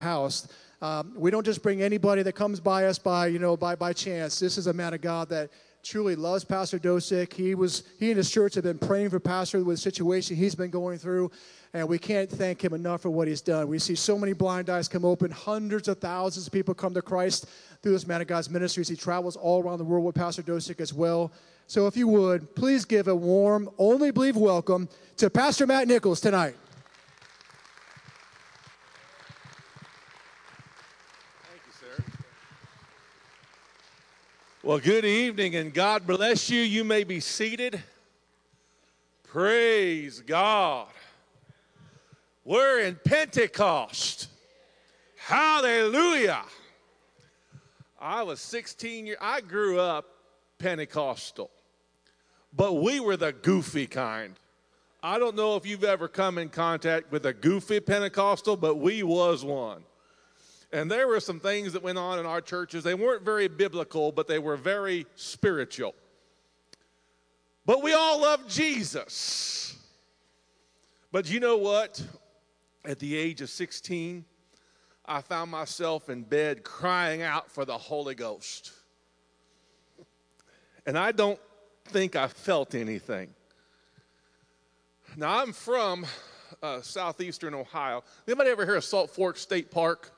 house. Um, we don't just bring anybody that comes by us by, you know, by, by chance. This is a man of God that truly loves Pastor Dosick. He was he and his church have been praying for Pastor with the situation he's been going through, and we can't thank him enough for what he's done. We see so many blind eyes come open, hundreds of thousands of people come to Christ through this man of God's ministries. He travels all around the world with Pastor Dosick as well. So if you would, please give a warm, only believe welcome to Pastor Matt Nichols tonight. Well, good evening and God bless you. You may be seated. Praise God. We're in Pentecost. Hallelujah. I was 16 years I grew up Pentecostal. But we were the goofy kind. I don't know if you've ever come in contact with a goofy Pentecostal, but we was one. And there were some things that went on in our churches. They weren't very biblical, but they were very spiritual. But we all love Jesus. But you know what? At the age of 16, I found myself in bed crying out for the Holy Ghost. And I don't think I felt anything. Now, I'm from uh, southeastern Ohio. Anybody ever hear of Salt Fork State Park?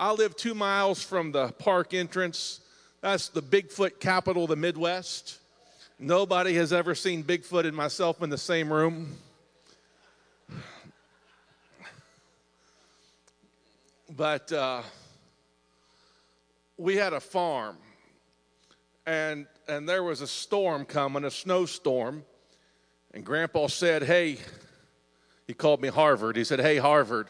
I live two miles from the park entrance. That's the Bigfoot capital of the Midwest. Nobody has ever seen Bigfoot and myself in the same room. But uh, we had a farm, and, and there was a storm coming, a snowstorm. And Grandpa said, Hey, he called me Harvard. He said, Hey, Harvard,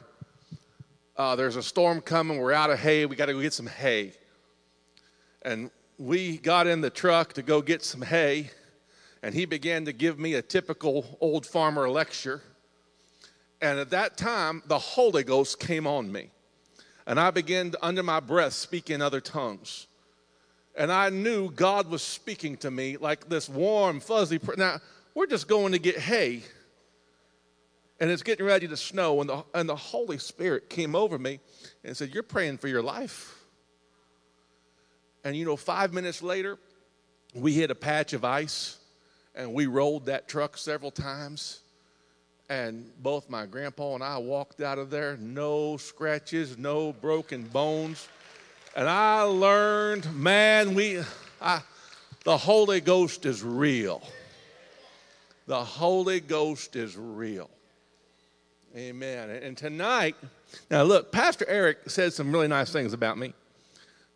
uh, there's a storm coming. We're out of hay. We got to go get some hay. And we got in the truck to go get some hay. And he began to give me a typical old farmer lecture. And at that time, the Holy Ghost came on me. And I began, to, under my breath, speak in other tongues. And I knew God was speaking to me like this warm, fuzzy. Now, we're just going to get hay and it's getting ready to snow, and the, and the Holy Spirit came over me and said, You're praying for your life. And you know, five minutes later, we hit a patch of ice and we rolled that truck several times. And both my grandpa and I walked out of there, no scratches, no broken bones. And I learned, man, we, I, the Holy Ghost is real. The Holy Ghost is real. Amen. And tonight, now look, Pastor Eric said some really nice things about me.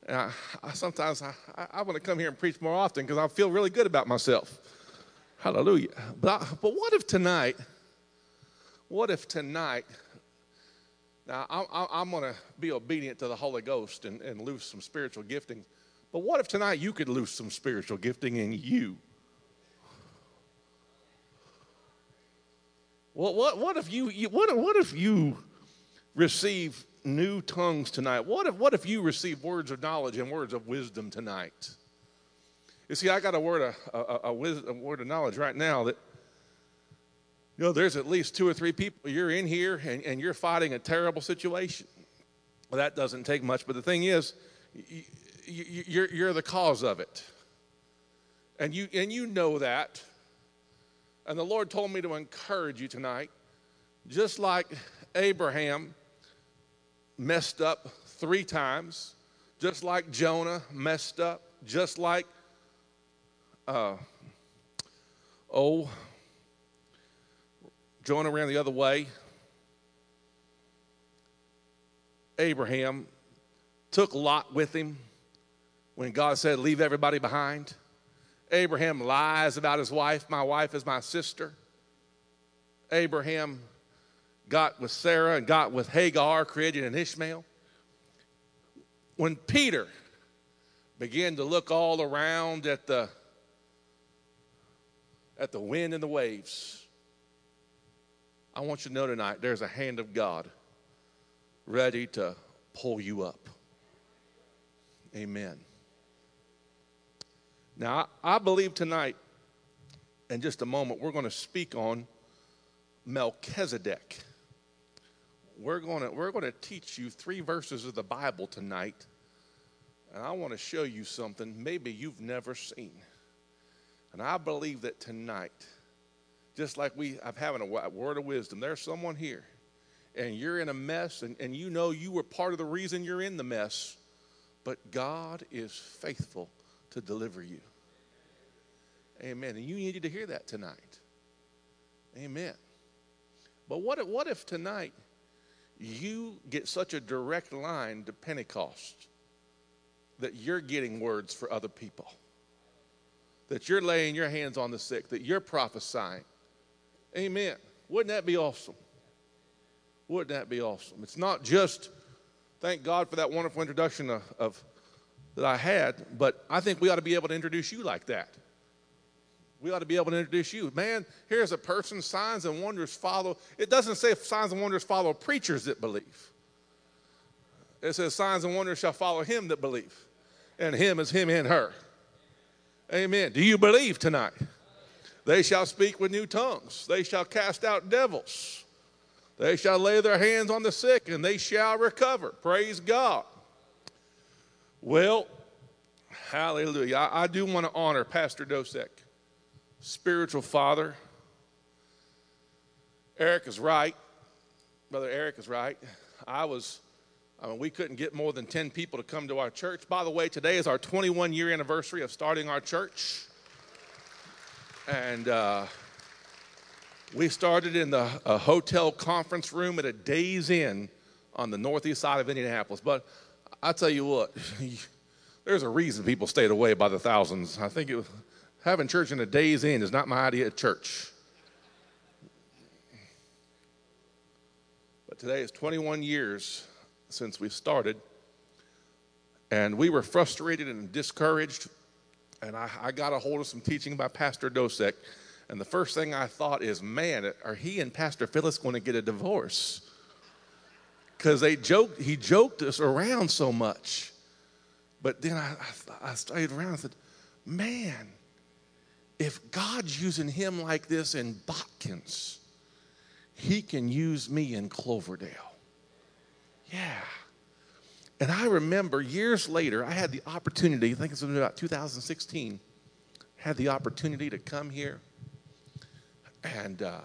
I, I sometimes I, I, want to come here and preach more often because I feel really good about myself. Hallelujah. But, I, but what if tonight, what if tonight, now I, I'm going to be obedient to the Holy Ghost and, and lose some spiritual gifting. But what if tonight you could lose some spiritual gifting in you? What, what, what if you, you what, what if you receive new tongues tonight? What if, what if you receive words of knowledge and words of wisdom tonight? You see, I got a word of, a, a, a, word of knowledge right now that, you know, there's at least two or three people, you're in here and, and you're fighting a terrible situation. Well, that doesn't take much, but the thing is, you, you, you're, you're the cause of it. And you, and you know that. And the Lord told me to encourage you tonight, just like Abraham messed up three times, just like Jonah messed up, just like, uh, oh, Jonah ran the other way. Abraham took Lot with him when God said, Leave everybody behind. Abraham lies about his wife. My wife is my sister. Abraham got with Sarah and got with Hagar, created an Ishmael. When Peter began to look all around at the at the wind and the waves, I want you to know tonight there's a hand of God ready to pull you up. Amen. Now, I believe tonight, in just a moment, we're going to speak on Melchizedek. we're going to we're going to teach you three verses of the Bible tonight. And I want to show you something maybe you've never seen. And I believe that tonight, just like we I'm having a word of wisdom, there's someone here and you're in a mess and, and you know you were part of the reason you're in the mess, but God is faithful to deliver you. Amen. And you needed to hear that tonight. Amen. But what if, what if tonight you get such a direct line to Pentecost that you're getting words for other people? That you're laying your hands on the sick, that you're prophesying. Amen. Wouldn't that be awesome? Wouldn't that be awesome? It's not just, thank God for that wonderful introduction of, of that I had, but I think we ought to be able to introduce you like that. We ought to be able to introduce you. Man, here's a person, signs and wonders follow. It doesn't say signs and wonders follow preachers that believe. It says signs and wonders shall follow him that believe. And him is him and her. Amen. Do you believe tonight? They shall speak with new tongues. They shall cast out devils. They shall lay their hands on the sick and they shall recover. Praise God. Well, hallelujah. I, I do want to honor Pastor Dosek spiritual father. Eric is right. Brother Eric is right. I was, I mean, we couldn't get more than 10 people to come to our church. By the way, today is our 21 year anniversary of starting our church. And uh, we started in the hotel conference room at a Days Inn on the northeast side of Indianapolis. But I tell you what, there's a reason people stayed away by the thousands. I think was having church in a Days Inn is not my idea of church. But today is 21 years since we started, and we were frustrated and discouraged. And I, I got a hold of some teaching by Pastor Dosek, and the first thing I thought is, man, are he and Pastor Phyllis going to get a divorce? Because they joked, he joked us around so much. But then I, I, I stayed around and said, man, if God's using him like this in Botkins, he can use me in Cloverdale. Yeah. And I remember years later, I had the opportunity, I think it was about 2016, had the opportunity to come here and uh,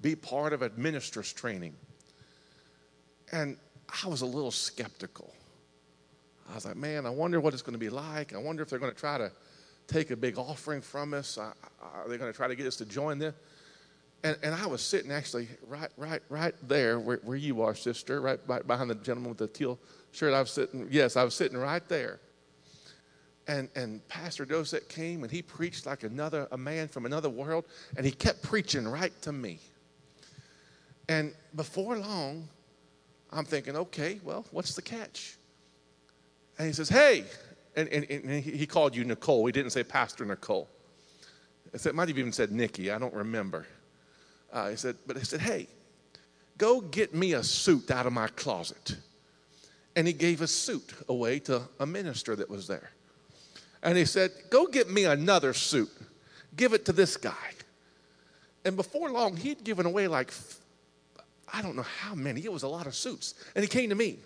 be part of a minister's training. And I was a little skeptical. I was like, man, I wonder what it's going to be like. I wonder if they're going to try to take a big offering from us? Are they going to try to get us to join them? And, and I was sitting actually right, right, right there where, where you are, sister, right, right behind the gentleman with the teal shirt. I was sitting, yes, I was sitting right there. And, and Pastor Dosek came and he preached like another, a man from another world, and he kept preaching right to me. And before long, I'm thinking, okay, well, what's the catch? And he says, hey, and, and, and he called you Nicole. He didn't say Pastor Nicole. It might have even said Nikki. I don't remember. Uh, he said, but he said, hey, go get me a suit out of my closet. And he gave a suit away to a minister that was there. And he said, go get me another suit. Give it to this guy. And before long, he'd given away like, I don't know how many. It was a lot of suits. And he came to me.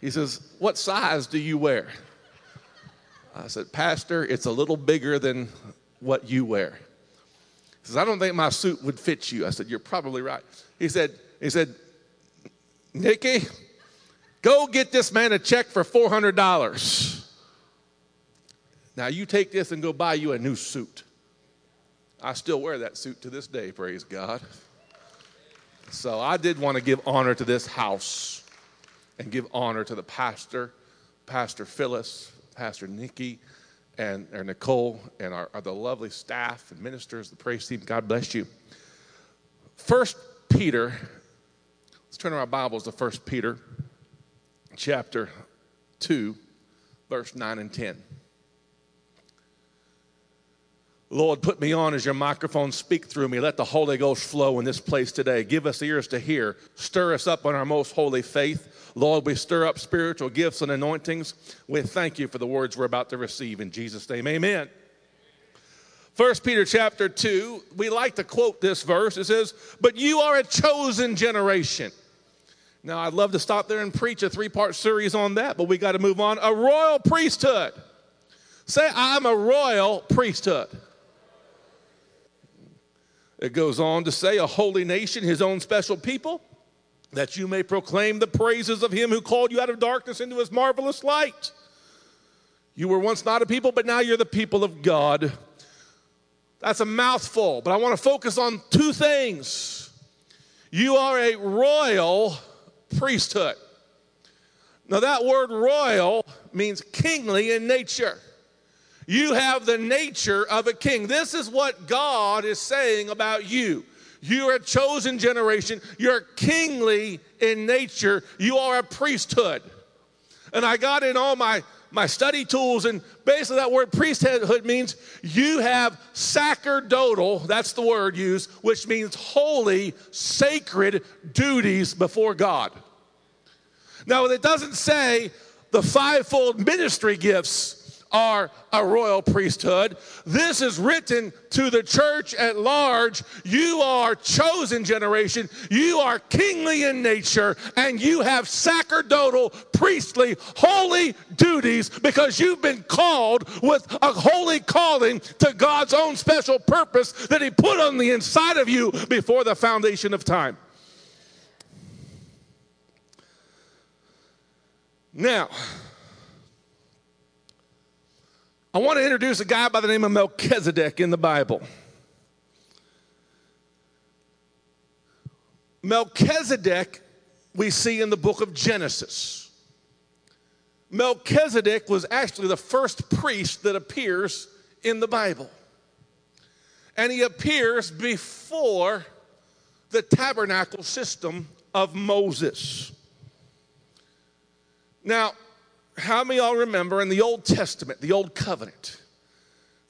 He says, What size do you wear? I said, Pastor, it's a little bigger than what you wear. He says, I don't think my suit would fit you. I said, You're probably right. He said, he said, Nikki, go get this man a check for $400. Now you take this and go buy you a new suit. I still wear that suit to this day, praise God. So I did want to give honor to this house and give honor to the pastor, Pastor Phyllis, Pastor Nikki, and or Nicole, and our, our, the lovely staff and ministers, the praise team. God bless you. First Peter, let's turn our Bibles to First Peter, chapter two, verse nine and ten. Lord, put me on as your microphone. Speak through me. Let the Holy Ghost flow in this place today. Give us ears to hear. Stir us up on our most holy faith. Lord, we stir up spiritual gifts and anointings. We thank you for the words we're about to receive. In Jesus' name, amen. 1 Peter chapter 2, we like to quote this verse. It says, But you are a chosen generation. Now, I'd love to stop there and preach a three part series on that, but we got to move on. A royal priesthood. Say, I'm a royal priesthood. It goes on to say, a holy nation, his own special people, that you may proclaim the praises of him who called you out of darkness into his marvelous light. You were once not a people, but now you're the people of God. That's a mouthful, but I want to focus on two things. You are a royal priesthood. Now, that word royal means kingly in nature. You have the nature of a king. This is what God is saying about you. You are a chosen generation. You're kingly in nature. You are a priesthood. And I got in all my, my study tools, and basically that word priesthood means you have sacerdotal, that's the word used, which means holy, sacred duties before God. Now, it doesn't say the fivefold ministry gifts are a royal priesthood. This is written to the church at large. You are chosen generation. You are kingly in nature and you have sacerdotal, priestly, holy duties because you've been called with a holy calling to God's own special purpose that He put on the inside of you before the foundation of time. Now, I want to introduce a guy by the name of Melchizedek in the Bible. Melchizedek, we see in the book of Genesis. Melchizedek was actually the first priest that appears in the Bible. And he appears before the tabernacle system of Moses. Now, how many y'all remember in the Old Testament, the Old Covenant,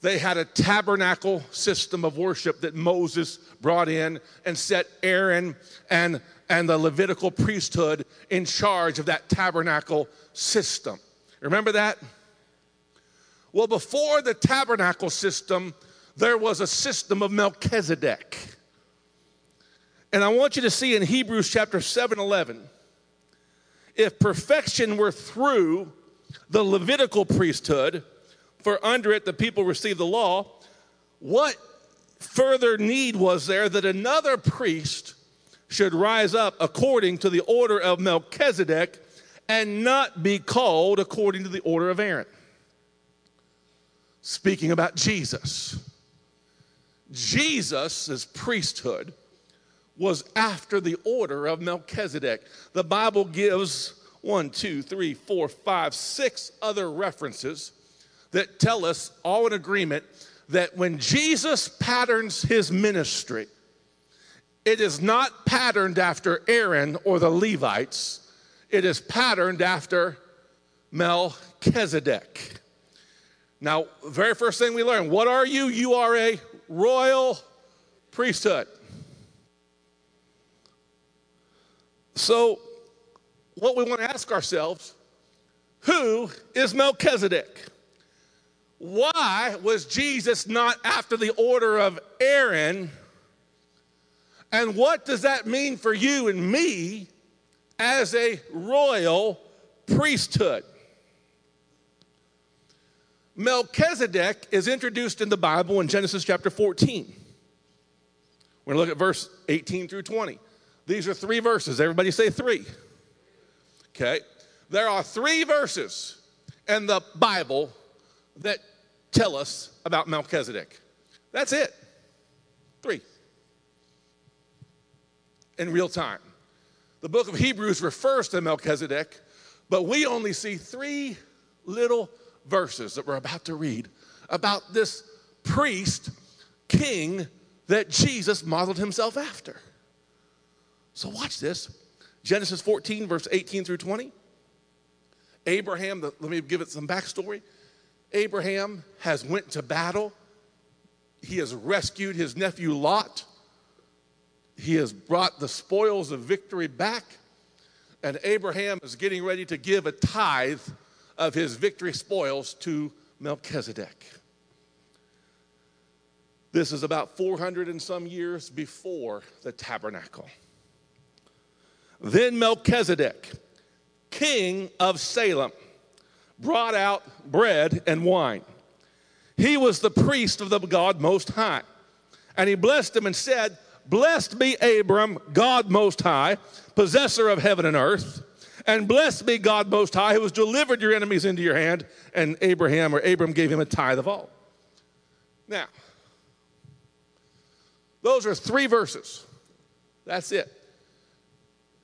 they had a tabernacle system of worship that Moses brought in and set Aaron and, and the Levitical priesthood in charge of that tabernacle system. Remember that? Well, before the tabernacle system, there was a system of Melchizedek. And I want you to see in Hebrews chapter 7 11, if perfection were through the Levitical priesthood, for under it the people received the law, what further need was there that another priest should rise up according to the order of Melchizedek and not be called according to the order of Aaron? Speaking about Jesus. Jesus' priesthood was after the order of Melchizedek. The Bible gives one, two, three, four, five, six other references that tell us, all in agreement, that when Jesus patterns his ministry, it is not patterned after Aaron or the Levites, it is patterned after Melchizedek. Now, very first thing we learn what are you? You are a royal priesthood. So, what we want to ask ourselves who is Melchizedek? Why was Jesus not after the order of Aaron? And what does that mean for you and me as a royal priesthood? Melchizedek is introduced in the Bible in Genesis chapter 14. We're going to look at verse 18 through 20. These are three verses. Everybody say three. Okay? There are three verses in the Bible that tell us about Melchizedek. That's it. Three. In real time. The book of Hebrews refers to Melchizedek, but we only see three little verses that we're about to read about this priest, king that Jesus modeled himself after. So, watch this. Genesis 14, verse 18 through 20. Abraham, the, let me give it some backstory. Abraham has went to battle. He has rescued his nephew Lot. He has brought the spoils of victory back. And Abraham is getting ready to give a tithe of his victory spoils to Melchizedek. This is about 400 and some years before the tabernacle. Then Melchizedek, king of Salem, brought out bread and wine. He was the priest of the God Most High. And he blessed him and said, Blessed be Abram, God Most High, possessor of heaven and earth. And blessed be God Most High, who has delivered your enemies into your hand. And Abraham or Abram gave him a tithe of all. Now, those are three verses. That's it.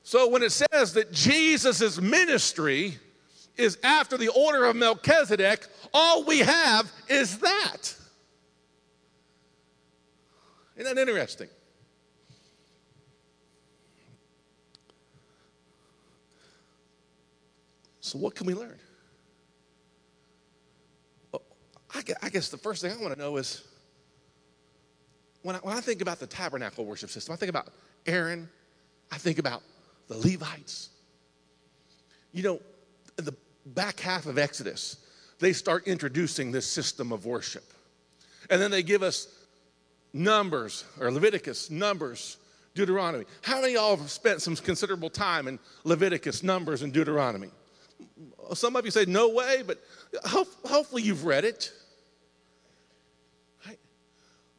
So when it says that Jesus' ministry is after the order of Melchizedek, all we have is that. Isn't that interesting? So, what can we learn? Oh, well, I guess the first thing I want to know is when I, when I think about the tabernacle worship system, I think about Aaron, I think about the Levites. You know, in the back half of Exodus, they start introducing this system of worship. And then they give us Numbers, or Leviticus, Numbers, Deuteronomy. How many of y'all have spent some considerable time in Leviticus, Numbers, and Deuteronomy? Some of you say, no way, but hopefully you've read it.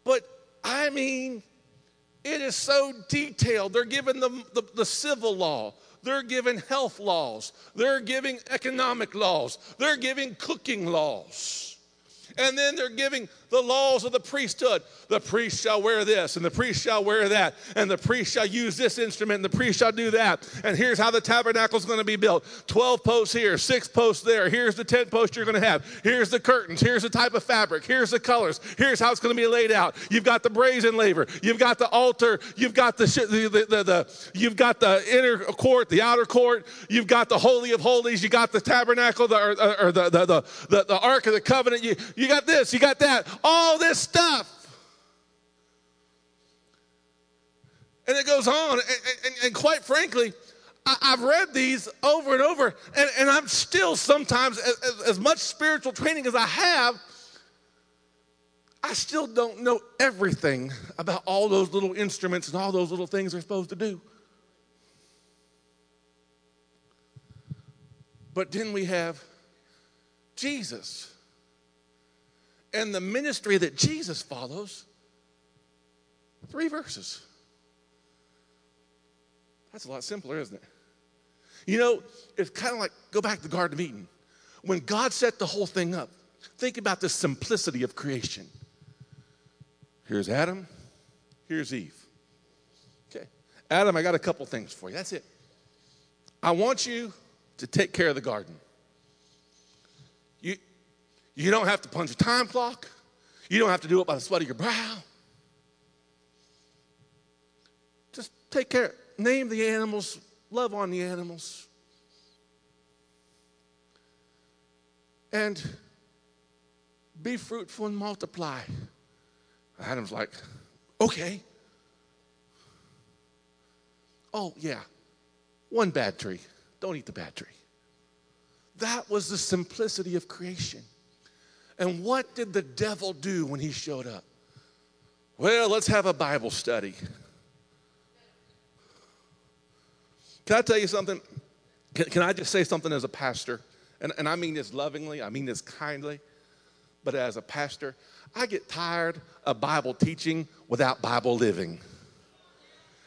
But I mean, it is so detailed. They're given the, the, the, civil law, they're given health laws, they're giving economic laws, they're giving cooking laws. And then they're giving the laws of the priesthood. The priest shall wear this, and the priest shall wear that, and the priest shall use this instrument, and the priest shall do that. And here's how the tabernacle is going to be built 12 posts here, six posts there. Here's the 10 posts you're going to have. Here's the curtains. Here's the type of fabric. Here's the colors. Here's how it's going to be laid out. You've got the brazen laver. You've got the altar. You've got the, the, the, the, the you've got the inner court, the outer court. You've got the holy of holies. You got the tabernacle, the, or, or the, the, the, the, the ark of the covenant. You, you got this. You got that. All this stuff. And it goes on. And, and, and quite frankly, I, have read these over and over, and, and I'm still sometimes, as, as much spiritual training as I have, I still don't know everything about all those little instruments and all those little things they're supposed to do. But then we have Jesus and the ministry that Jesus follows, three verses. That's a lot simpler, isn't it? You know, it's kind of like go back to the Garden of Eden. When God set the whole thing up, think about the simplicity of creation. Here's Adam, here's Eve. Okay. Adam, I got a couple things for you. That's it. I want you to take care of the garden. You, don't have to punch a time clock. You don't have to do it by the sweat of your brow. Just take care. Name the animals, love on the animals. And be fruitful and multiply. Adam's like, okay. Oh, yeah, one bad tree. Don't eat the bad tree. That was the simplicity of creation. And what did the devil do when he showed up? Well, let's have a Bible study. Can I tell you something? Can, can I just say something as a pastor? And, and I mean this lovingly, I mean this kindly. But as a pastor, I get tired of Bible teaching without Bible living.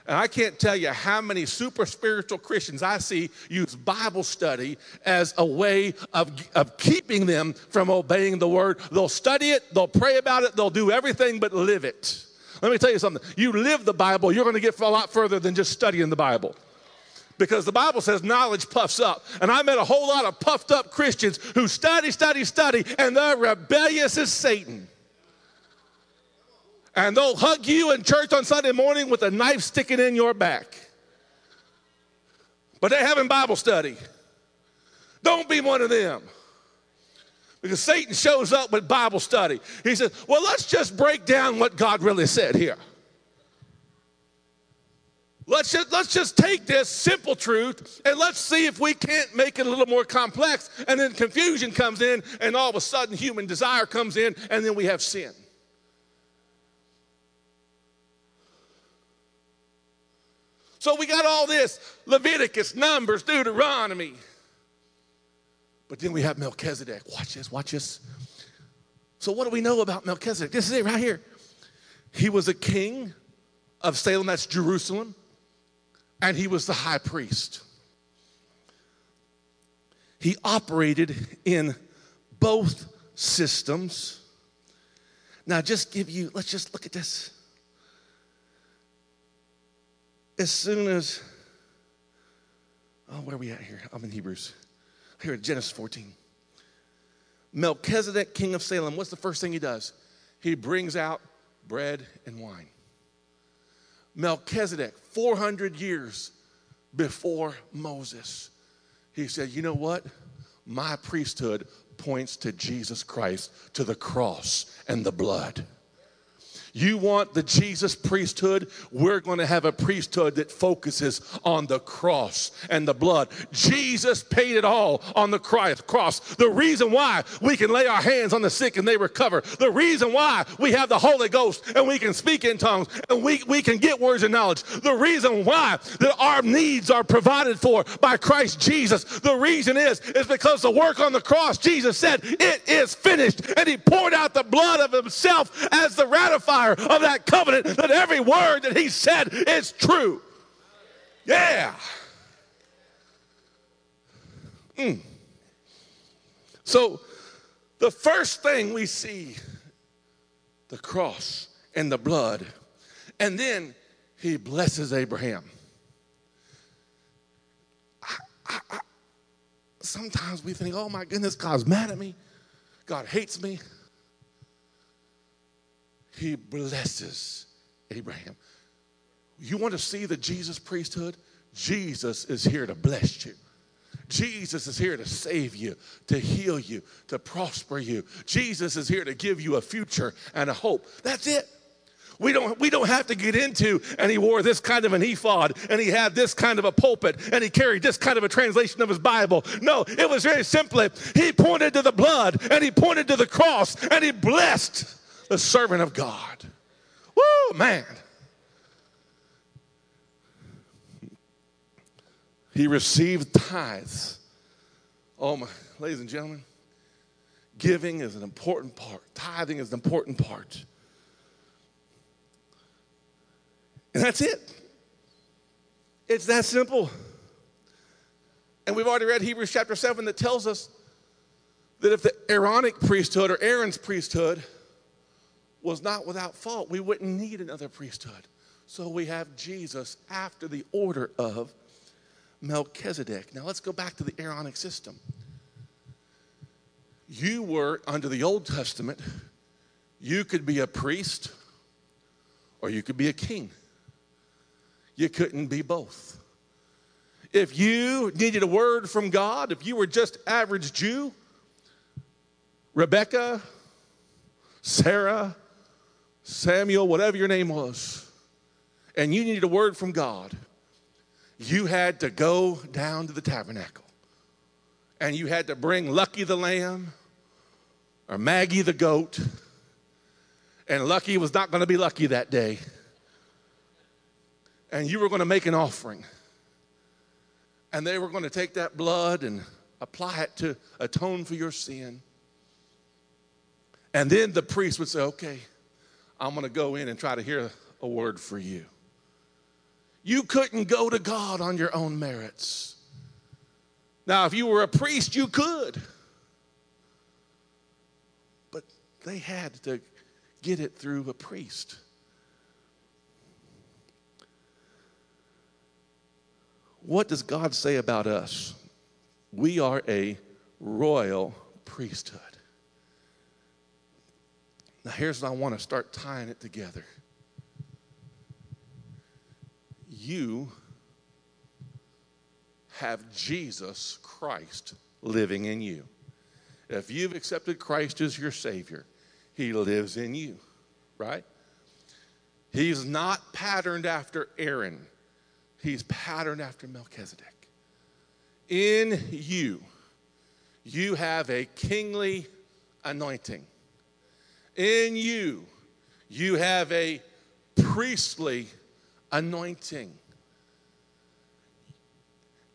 And I can't tell you how many super spiritual Christians I see use Bible study as a way of, of keeping them from obeying the word. They'll study it, they'll pray about it, they'll do everything but live it. Let me tell you something. You live the Bible, you're going to get a lot further than just studying the Bible because the Bible says knowledge puffs up. And I met a whole lot of puffed up Christians who study, study, study, and they're rebellious as Satan and they'll hug you in church on Sunday morning with a knife sticking in your back. But they're having Bible study. Don't be one of them. Because Satan shows up with Bible study. He says, Well, let's just break down what God really said here. Let's just, let's just take this simple truth and let's see if we can't make it a little more complex. And then confusion comes in, and all of a sudden human desire comes in, and then we have sin. So we got all this Leviticus, Numbers, Deuteronomy. But then we have Melchizedek. Watch this, watch this. So, what do we know about Melchizedek? This is it right here. He was a king of Salem, that's Jerusalem, and he was the high priest. He operated in both systems. Now, just give you, let's just look at this. As soon as, oh, where are we at here? I'm in Hebrews. Here, at Genesis 14. Melchizedek, king of Salem, what's the first thing he does? He brings out bread and wine. Melchizedek, 400 years before Moses, he said, You know what? My priesthood points to Jesus Christ, to the cross and the blood. You want the Jesus priesthood? We're going to have a priesthood that focuses on the cross and the blood. Jesus paid it all on the cross. The reason why we can lay our hands on the sick and they recover. The reason why we have the Holy Ghost and we can speak in tongues and we, we can get words of knowledge. The reason why that our needs are provided for by Christ Jesus. The reason is, is because the work on the cross, Jesus said, it is finished. And he poured out the blood of himself as the ratifier of that covenant that every word that he said is true. Yeah. Mm. So, the first thing we see the cross and the blood, and then he blesses Abraham. I, I, I, sometimes we think, oh my goodness, God's mad at me, God hates me he blesses Abraham. You want to see the Jesus priesthood? Jesus is here to bless you. Jesus is here to save you, to heal you, to prosper you. Jesus is here to give you a future and a hope. That's it. We don't, we don't have to get into, and he wore this kind of an ephod, and he had this kind of a pulpit, and he carried this kind of a translation of his Bible. No, it was very simply, he pointed to the blood, and he pointed to the cross, and he blessed the servant of God. Woo, man. He received tithes. Oh, my, ladies and gentlemen, giving is an important part, tithing is an important part. And that's it. It's that simple. And we've already read Hebrews chapter 7 that tells us that if the Aaronic priesthood or Aaron's priesthood was not without fault, we wouldn't need another priesthood. So we have Jesus after the order of Melchizedek. Now let's go back to the Aaronic system. You were, under the Old Testament, you could be a priest or you could be a king. You couldn't be both. If you needed a word from God, if you were just average Jew, Rebecca, Sarah, Samuel, whatever your name was, and you needed a word from God, you had to go down to the tabernacle and you had to bring Lucky the lamb or Maggie the goat. And Lucky was not going to be lucky that day. And you were going to make an offering. And they were going to take that blood and apply it to atone for your sin. And then the priest would say, okay, I'm going to go in and try to hear a word for you. You couldn't go to God on your own merits. Now, if you were a priest, you could. But they had to get it through a priest. What does God say about us? We are a royal priesthood. Now, here's what I want to start tying it together. You have Jesus Christ living in you. If you've accepted Christ as your Savior, He lives in you, right? He's not patterned after Aaron, He's patterned after Melchizedek. In you, you have a kingly anointing in you, you have a priestly anointing.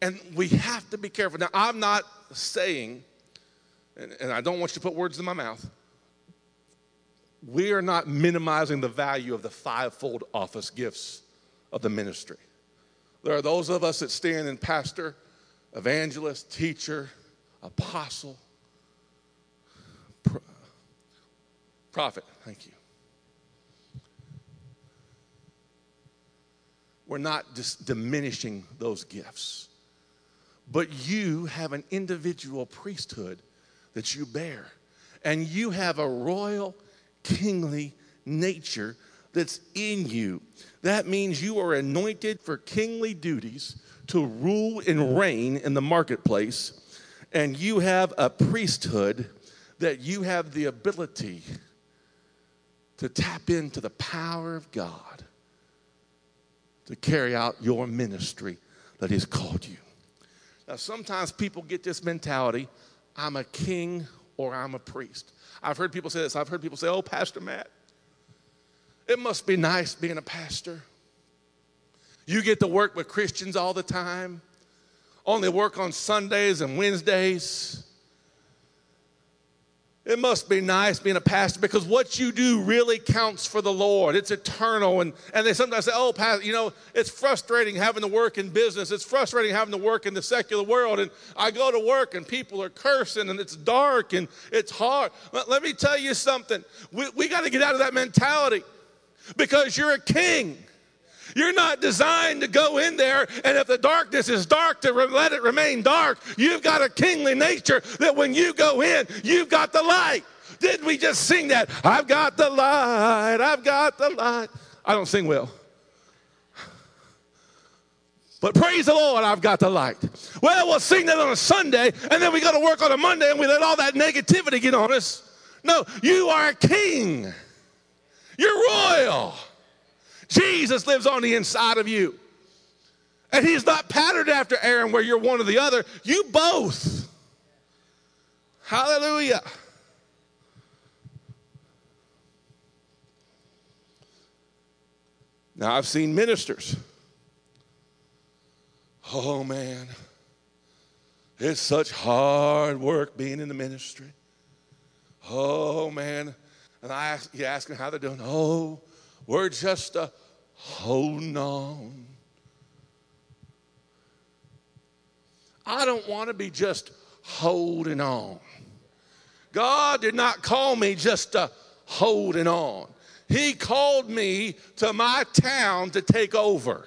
and we have to be careful. Now, I'm not saying, and, and I don't want you to put words in my mouth, we are not minimizing the value of the fivefold office gifts of the ministry. There are those of us that stand in pastor, evangelist, teacher, apostle, prophet. Thank you. We're not just diminishing those gifts, but you have an individual priesthood that you bear, and you have a royal, kingly nature that's in you. That means you are anointed for kingly duties to rule and reign in the marketplace, and you have a priesthood that you have the ability to tap into the power of God to carry out your ministry that He's called you. Now, sometimes people get this mentality I'm a king or I'm a priest. I've heard people say this. I've heard people say, Oh, Pastor Matt, it must be nice being a pastor. You get to work with Christians all the time, only work on Sundays and Wednesdays. It must be nice being a pastor because what you do really counts for the Lord. It's eternal. And, and they sometimes say, oh, pastor, you know, it's frustrating having to work in business. It's frustrating having to work in the secular world. And I go to work and people are cursing and it's dark and it's hard. Let, let me tell you something. We, we got to get out of that mentality because you're a king. You're not designed to go in there, and if the darkness is dark, to re- let it remain dark. You've got a kingly nature that when you go in, you've got the light. Didn't we just sing that? I've got the light, I've got the light. I don't sing well. But praise the Lord, I've got the light. Well, we'll sing that on a Sunday, and then we go to work on a Monday and we let all that negativity get on us. No, you are a king. You're royal. Jesus lives on the inside of you. And he's not patterned after Aaron where you're one or the other. You both. Hallelujah. Now, I've seen ministers. Oh, man. It's such hard work being in the ministry. Oh, man. And I ask, you ask them how they're doing. Oh, we're just uh, holding on. I don't want to be just holding on. God did not call me just to holding on. He called me to my town to take over.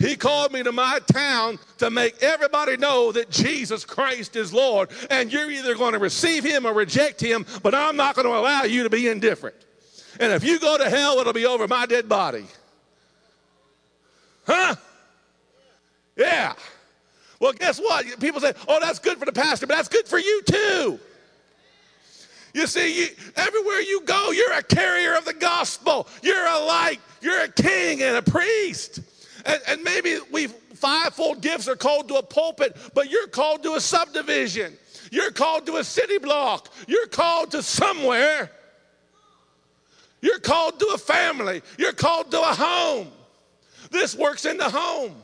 He called me to my town to make everybody know that Jesus Christ is Lord. And you're either going to receive him or reject him, but I'm not going to allow you to be indifferent. And if you go to hell, it'll be over my dead body. Huh? Yeah. Well, guess what? People say, oh, that's good for the pastor, but that's good for you too. You see, you, everywhere you go, you're a carrier of the gospel. You're a light. You're a king and a priest. And, and maybe we fivefold gifts are called to a pulpit, but you're called to a subdivision. You're called to a city block. You're called to somewhere. You're called to a family. You're called to a home. This works in the home.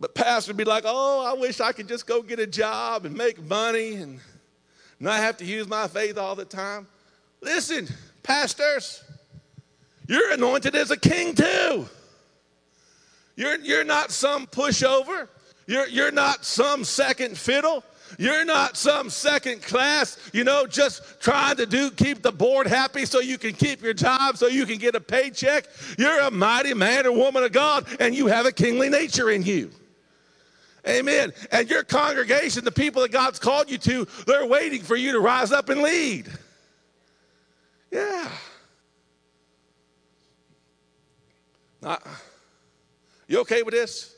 But pastors would be like, oh, I wish I could just go get a job and make money and not have to use my faith all the time. Listen, pastors, you're anointed as a king too. You're, you're not some pushover. You're, you're not some second fiddle. You're not some second class, you know, just trying to do keep the board happy so you can keep your job, so you can get a paycheck. You're a mighty man or woman of God, and you have a kingly nature in you. Amen. And your congregation, the people that God's called you to, they're waiting for you to rise up and lead. Yeah. Not, you okay with this?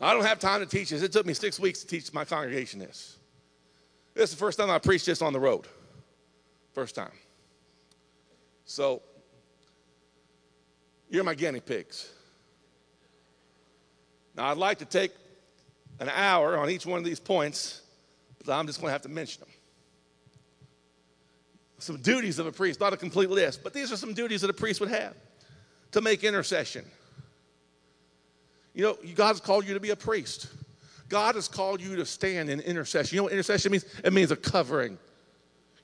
I don't have time to teach this. It took me six weeks to teach my congregation this. This is the first time I preached this on the road. First time. So, you're my guinea pigs. Now, I'd like to take an hour on each one of these points, but I'm just going to have to mention them. some duties of a priest, not a complete list, but these are some duties that a priest would have to make intercession. You know, God's called you to be a priest. God has called you to stand in intercession. You know what intercession means? It means a covering.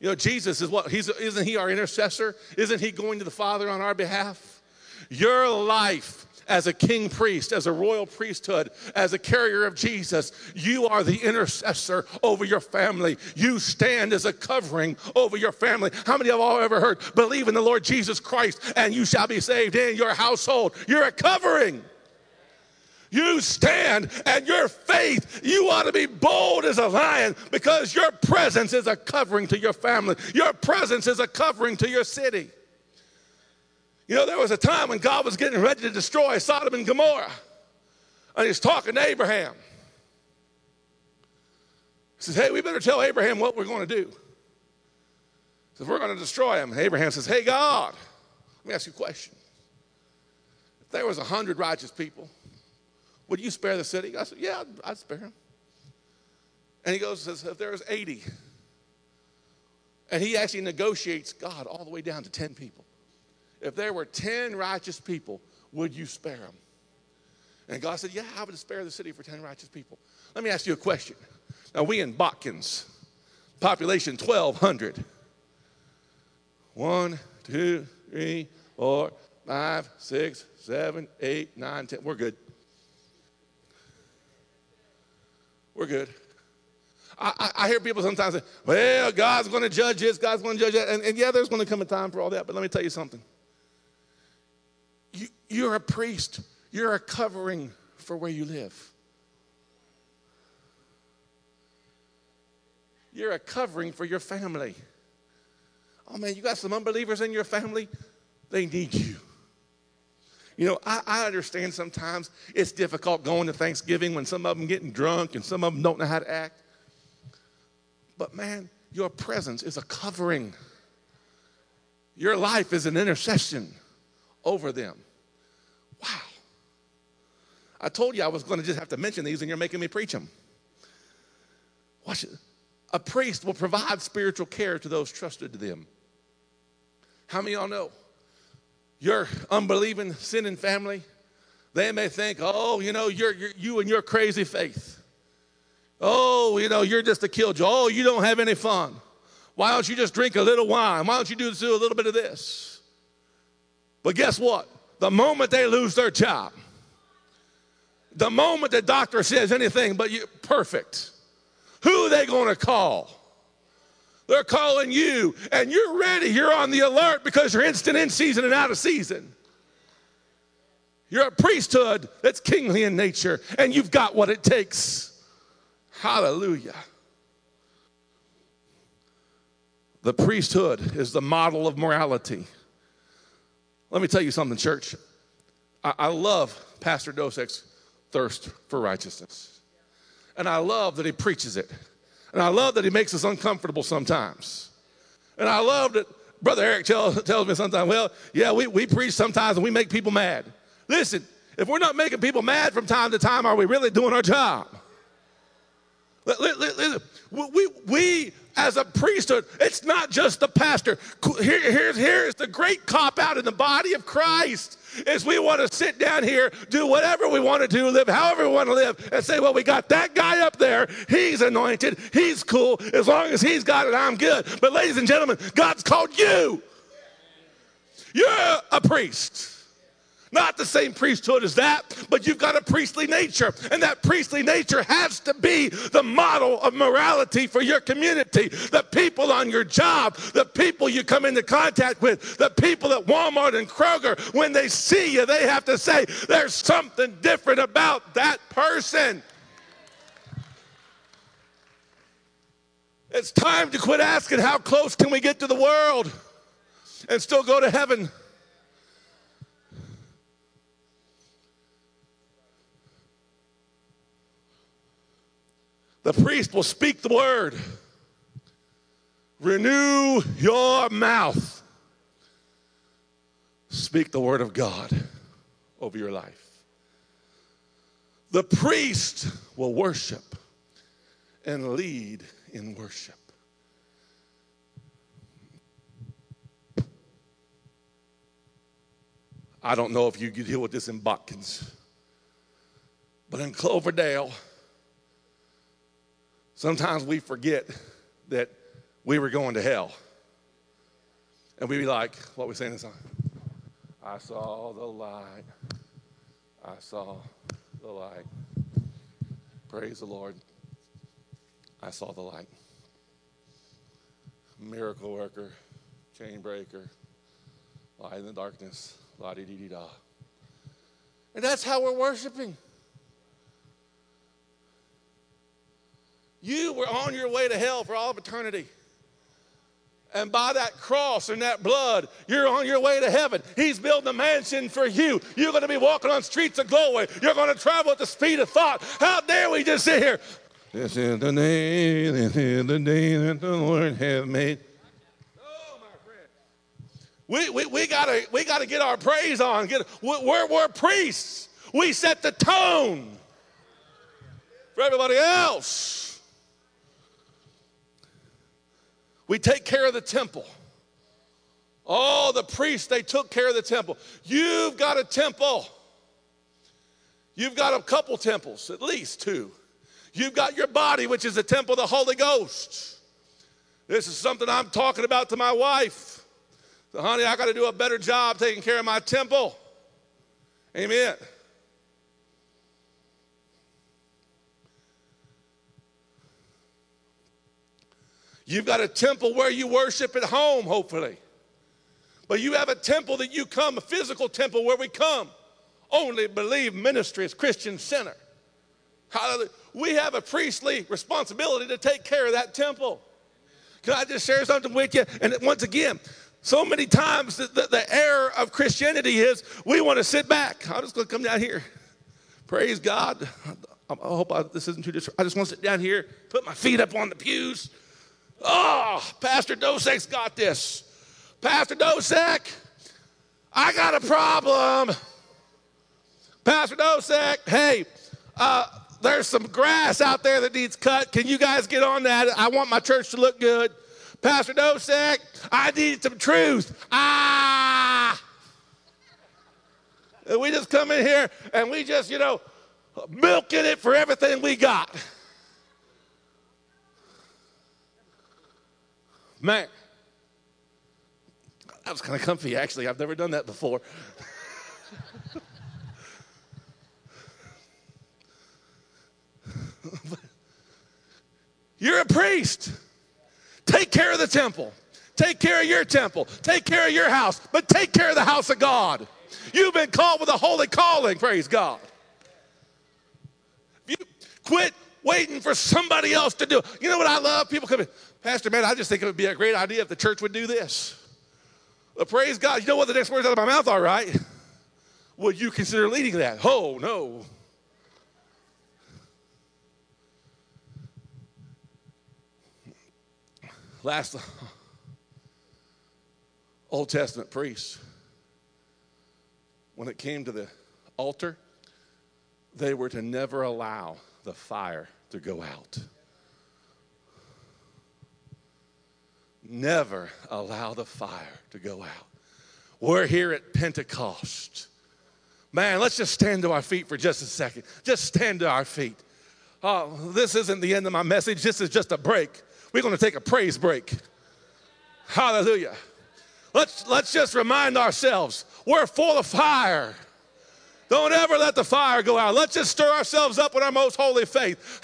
You know, Jesus is what? He's, isn't he our intercessor? Isn't he going to the Father on our behalf? Your life as a king priest, as a royal priesthood, as a carrier of Jesus, you are the intercessor over your family. You stand as a covering over your family. How many of have ever heard, believe in the Lord Jesus Christ and you shall be saved in your household? You're a covering. You stand and your faith, you ought to be bold as a lion because your presence is a covering to your family. Your presence is a covering to your city. You know, there was a time when God was getting ready to destroy Sodom and Gomorrah, and he's talking to Abraham. He says, Hey, we better tell Abraham what we're going to do. He says, We're going to destroy him. And Abraham says, Hey, God, let me ask you a question. If there was a hundred righteous people, would you spare the city? I said, Yeah, I'd, I'd spare him. And he goes says, If there was 80, and he actually negotiates God all the way down to 10 people. If there were 10 righteous people, would you spare them? And God said, Yeah, I would spare the city for 10 righteous people. Let me ask you a question. Now, we in Botkins, population 1,200. One, two, three, four, five, six, seven, eight, nine, ten. We're good. We're good. I, I, I, hear people sometimes say, well, God's going to judge this, God's going to judge that. And, and yeah, there's going to come a time for all that. But let me tell you something. You, you're a priest, you're a covering for where you live. You're a covering for your family. Oh man, you got some unbelievers in your family, they need you. You know, I, I, understand sometimes it's difficult going to Thanksgiving when some of them getting drunk and some of them don't know how to act. But man, your presence is a covering. Your life is an intercession over them. Wow. I told you I was going to just have to mention these, and you're making me preach them. Watch it. A priest will provide spiritual care to those trusted to them. How many y'all know? Your unbelieving, sinning family, they may think, oh, you know, you're, you're, you and your crazy faith. Oh, you know, you're just a killjoy. Oh, you don't have any fun. Why don't you just drink a little wine? Why don't you do, do a little bit of this? But guess what? The moment they lose their job, the moment the doctor says anything but you perfect, who are they going to call? They're calling you, and you're ready. You're on the alert because you're instant in season and out of season. You're a priesthood that's kingly in nature, and you've got what it takes. Hallelujah. The priesthood is the model of morality. Let me tell you something, church. I, I love Pastor Dosek's thirst for righteousness. And I love that he preaches it. And I love that he makes us uncomfortable sometimes. And I love that Brother Eric tell, tells me sometimes, well, yeah, we, we preach sometimes and we make people mad. Listen, if we're not making people mad from time to time, are we really doing our job? We, we as a priesthood, it's not just the pastor. Here, here's, here's the great cop out in the body of Christ is we want to sit down here, do whatever we want to do, live however we want to live, and say, well, we got that guy up there. He's anointed. He's cool. As long as he's got it, I'm good. But ladies and gentlemen, God's called you. You're a priest. Not the same priesthood as that, but you've got a priestly nature. And that priestly nature has to be the model of morality for your community. The people on your job, the people you come into contact with, the people at Walmart and Kroger, when they see you, they have to say, there's something different about that person. It's time to quit asking how close can we get to the world and still go to heaven. The priest will speak the word. Renew your mouth. Speak the word of God over your life. The priest will worship and lead in worship. I don't know if you deal with this in Botkins, but in Cloverdale, sometimes we forget that we were going to hell. And we'd be like, what we saying this song? I saw the light. I saw the light. Praise the Lord. I saw the light. Miracle worker, chain breaker, light in the darkness, la di di da. And that's how we're worshiping. You were on your way to hell for all of eternity. And by that cross and that blood, you're on your way to heaven. He's building a mansion for you. You're going to be walking on streets of glory. You're going to travel at the speed of thought. How dare we just sit here? This is the day, this is the day that the Lord has made. Oh, my friend. We, we, we gotta we gotta get our praise on. Get we're, we're priests. We set the tone for everybody else. We take care of the temple. All the priests, they took care of the temple. You've got a temple. You've got a couple temples, at least two. You've got your body, which is the temple of the Holy Ghost. This is something I'm talking about to my wife. So, honey, I got to do a better job taking care of my temple. Amen. You've got a temple where you worship at home, hopefully. But you have a temple that you come, a physical temple where we come. Only believe ministry is Christian center. Hallelujah. We have a priestly responsibility to take care of that temple. Can I just share something with you? And once again, so many times the, the, the error of Christianity is we want to sit back. I'm just going to come down here. Praise God. I hope I, this isn't too dis- I just want to sit down here, put my feet up on the pews, Oh, Pastor Dosek's got this. Pastor Dosek, I got a problem. Pastor Dosek, hey, uh, there's some grass out there that needs cut. Can you guys get on that? I want my church to look good. Pastor Dosek, I need some truth. Ah! And we just come in here and we just, you know, milking it for everything we got. Man, that was kind of comfy, actually. I've never done that before. You're a priest. Take care of the temple. Take care of your temple. Take care of your house. But take care of the house of God. You've been called with a holy calling, praise God. You quit waiting for somebody else to do it. You know what I love? People come in, Pastor, man, I just think it would be a great idea if the church would do this. Praise God, you know what the next words out of my mouth are, right? Would you consider leading that? Oh, no. Last Old Testament priests, when it came to the altar, they were to never allow the fire to go out. Never allow the fire to go out. We're here at Pentecost. Man, let's just stand to our feet for just a second. Just stand to our feet. Oh, this isn't the end of my message. This is just a break. We're going to take a praise break. Hallelujah. Let's, let's just remind ourselves we're full of fire. Don't ever let the fire go out. Let's just stir ourselves up with our most holy faith.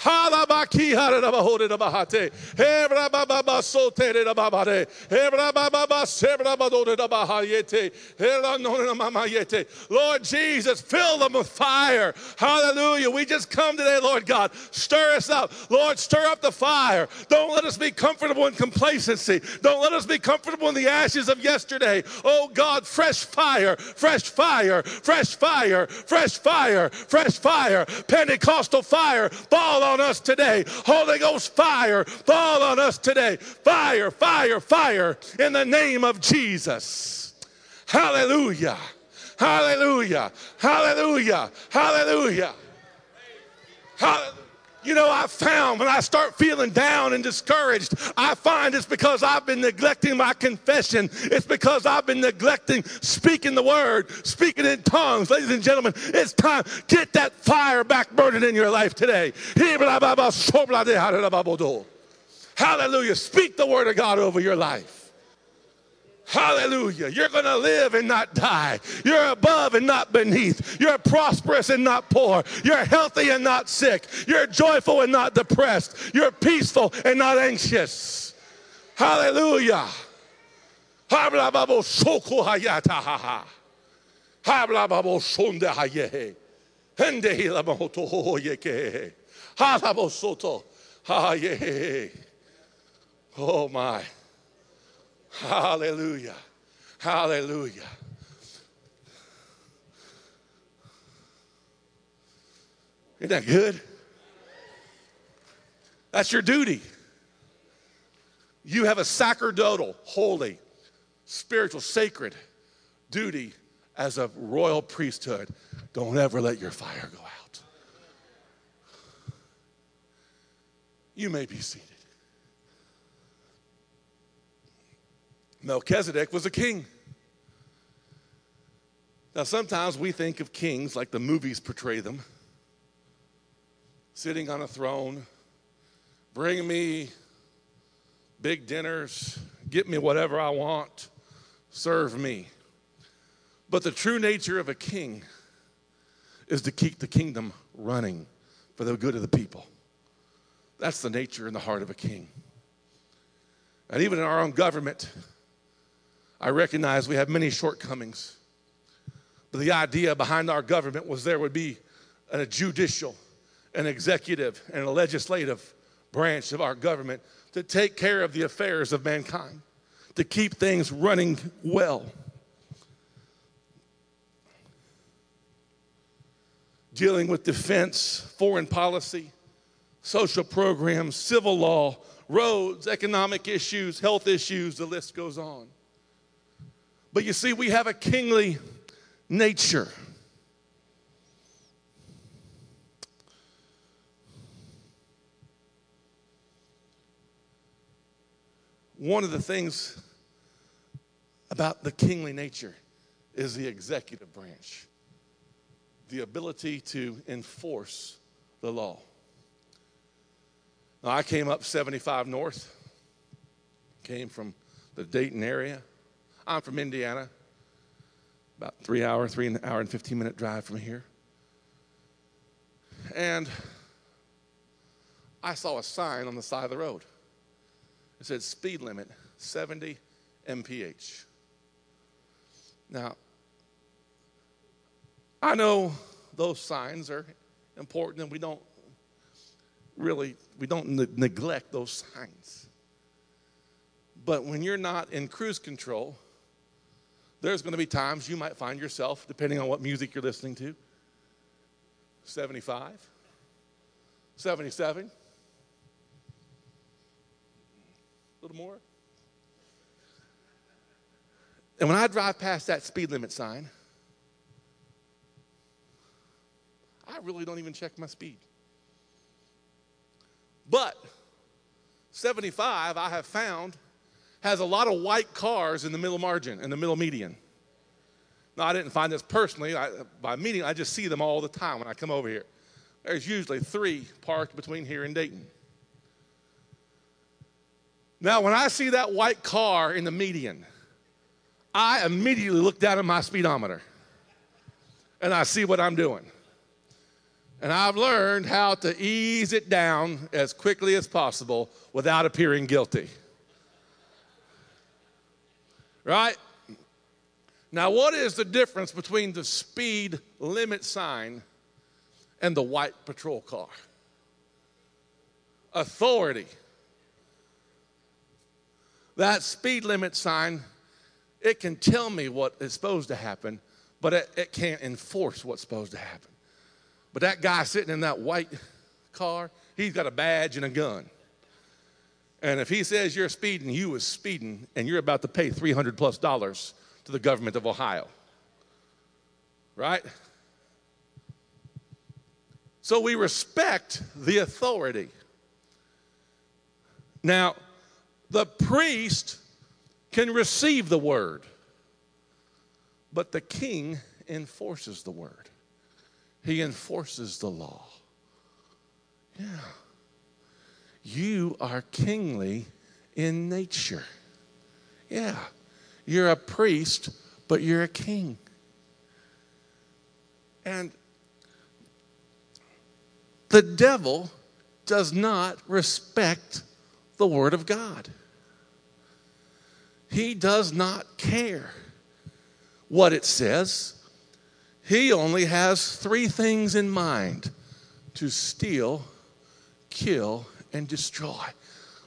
Lord Jesus, fill them with fire. Hallelujah. We just come today, Lord God. Stir us up. Lord, stir up the fire. Don't let us be comfortable in complacency. Don't let us be comfortable in the ashes of yesterday. Oh God, fresh fire, fresh fire, fresh fire fresh fire, fresh fire, Pentecostal fire, fall on us today. Holy Ghost fire, fall on us today. Fire, fire, fire in the name of Jesus. Hallelujah. Hallelujah. Hallelujah. Hallelujah. Hallelujah. You know, I found when I start feeling down and discouraged, I find it's because I've been neglecting my confession. It's because I've been neglecting speaking the word, speaking in tongues. Ladies and gentlemen, it's time. Get that fire back burning in your life today. Hallelujah. Speak the word of God over your life. Hallelujah. You're going to live and not die. You're above and not beneath. You're prosperous and not poor. You're healthy and not sick. You're joyful and not depressed. You're peaceful and not anxious. Hallelujah. Oh my. Hallelujah. Hallelujah. Isn't that good? That's your duty. You have a sacerdotal, holy, spiritual, sacred duty as a royal priesthood. Don't ever let your fire go out. You may be seated. Melchizedek was a king. Now, sometimes we think of kings like the movies portray them sitting on a throne, bring me big dinners, get me whatever I want, serve me. But the true nature of a king is to keep the kingdom running for the good of the people. That's the nature and the heart of a king. And even in our own government, I recognize we have many shortcomings. But the idea behind our government was there would be a judicial, an executive, and a legislative branch of our government to take care of the affairs of mankind, to keep things running well. Dealing with defense, foreign policy, social programs, civil law, roads, economic issues, health issues, the list goes on. But you see, we have a kingly nature. One of the things about the kingly nature is the executive branch, the ability to enforce the law. Now, I came up 75 North, came from the Dayton area. I'm from Indiana, about three hour, three hour and 15 minute drive from here. And I saw a sign on the side of the road. It said speed limit 70 mph. Now, I know those signs are important and we don't really we don't ne- neglect those signs. But when you're not in cruise control, there's going to be times you might find yourself, depending on what music you're listening to, 75, 77, a little more. And when I drive past that speed limit sign, I really don't even check my speed. But 75, I have found has a lot of white cars in the middle margin, in the middle median. Now, I didn't find this personally. I, by meeting, I just see them all the time when I come over here. There's usually three parked between here and Dayton. Now, when I see that white car in the median, I immediately look down at my speedometer and I see what I'm doing. And I've learned how to ease it down as quickly as possible without appearing guilty. Right? Now, what is the difference between the speed limit sign and the white patrol car? Authority. That speed limit sign, it can tell me what is supposed to happen, but it, it can't enforce what's supposed to happen. But that guy sitting in that white car, he's got a badge and a gun. And if he says you're speeding, you was speeding, and you're about to pay 300 plus dollars to the government of Ohio. Right? So we respect the authority. Now, the priest can receive the word, but the king enforces the word. He enforces the law. Yeah. You are kingly in nature. Yeah. You're a priest, but you're a king. And the devil does not respect the Word of God. He does not care what it says. He only has three things in mind to steal, kill, and destroy.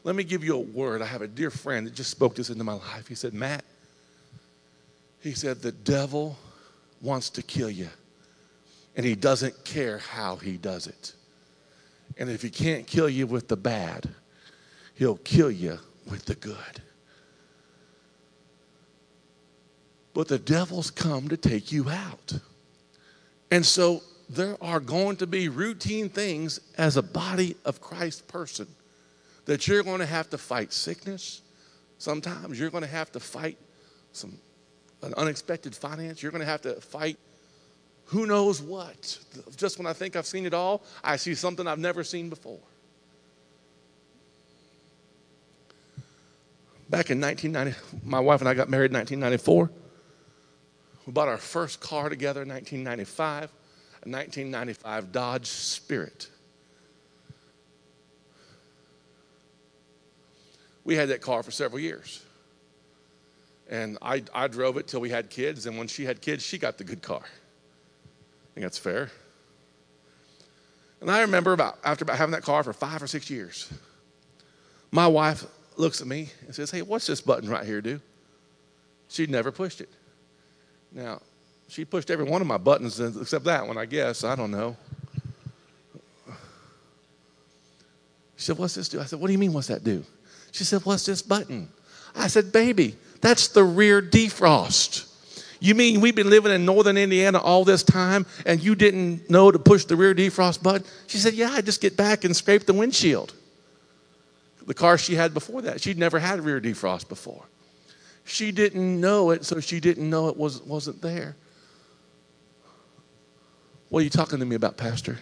Let me give you a word. I have a dear friend that just spoke this into my life. He said, Matt, he said, the devil wants to kill you, and he doesn't care how he does it. And if he can't kill you with the bad, he'll kill you with the good. But the devil's come to take you out. And so there are going to be routine things as a body of Christ person that you're going to have to fight sickness. Sometimes you're going to have to fight some an unexpected finance. You're going to have to fight who knows what. Just when I think I've seen it all, I see something I've never seen before. Back in 1990, my wife and I got married in 1994. We bought our first car together in 1995, a 1995 Dodge Spirit. We had that car for several years. And I, I drove it till we had kids, and when she had kids, she got the good car. I think that's fair. And I remember about after about having that car for five or six years, my wife looks at me and says, Hey, what's this button right here do? She'd never pushed it. Now, she pushed every one of my buttons except that one, I guess. I don't know. She said, What's this do? I said, What do you mean, what's that do? She said, What's this button? I said, Baby, that's the rear defrost. You mean we've been living in northern Indiana all this time and you didn't know to push the rear defrost button? She said, Yeah, I just get back and scrape the windshield. The car she had before that, she'd never had rear defrost before. She didn't know it, so she didn't know it was, wasn't there. What are you talking to me about, Pastor?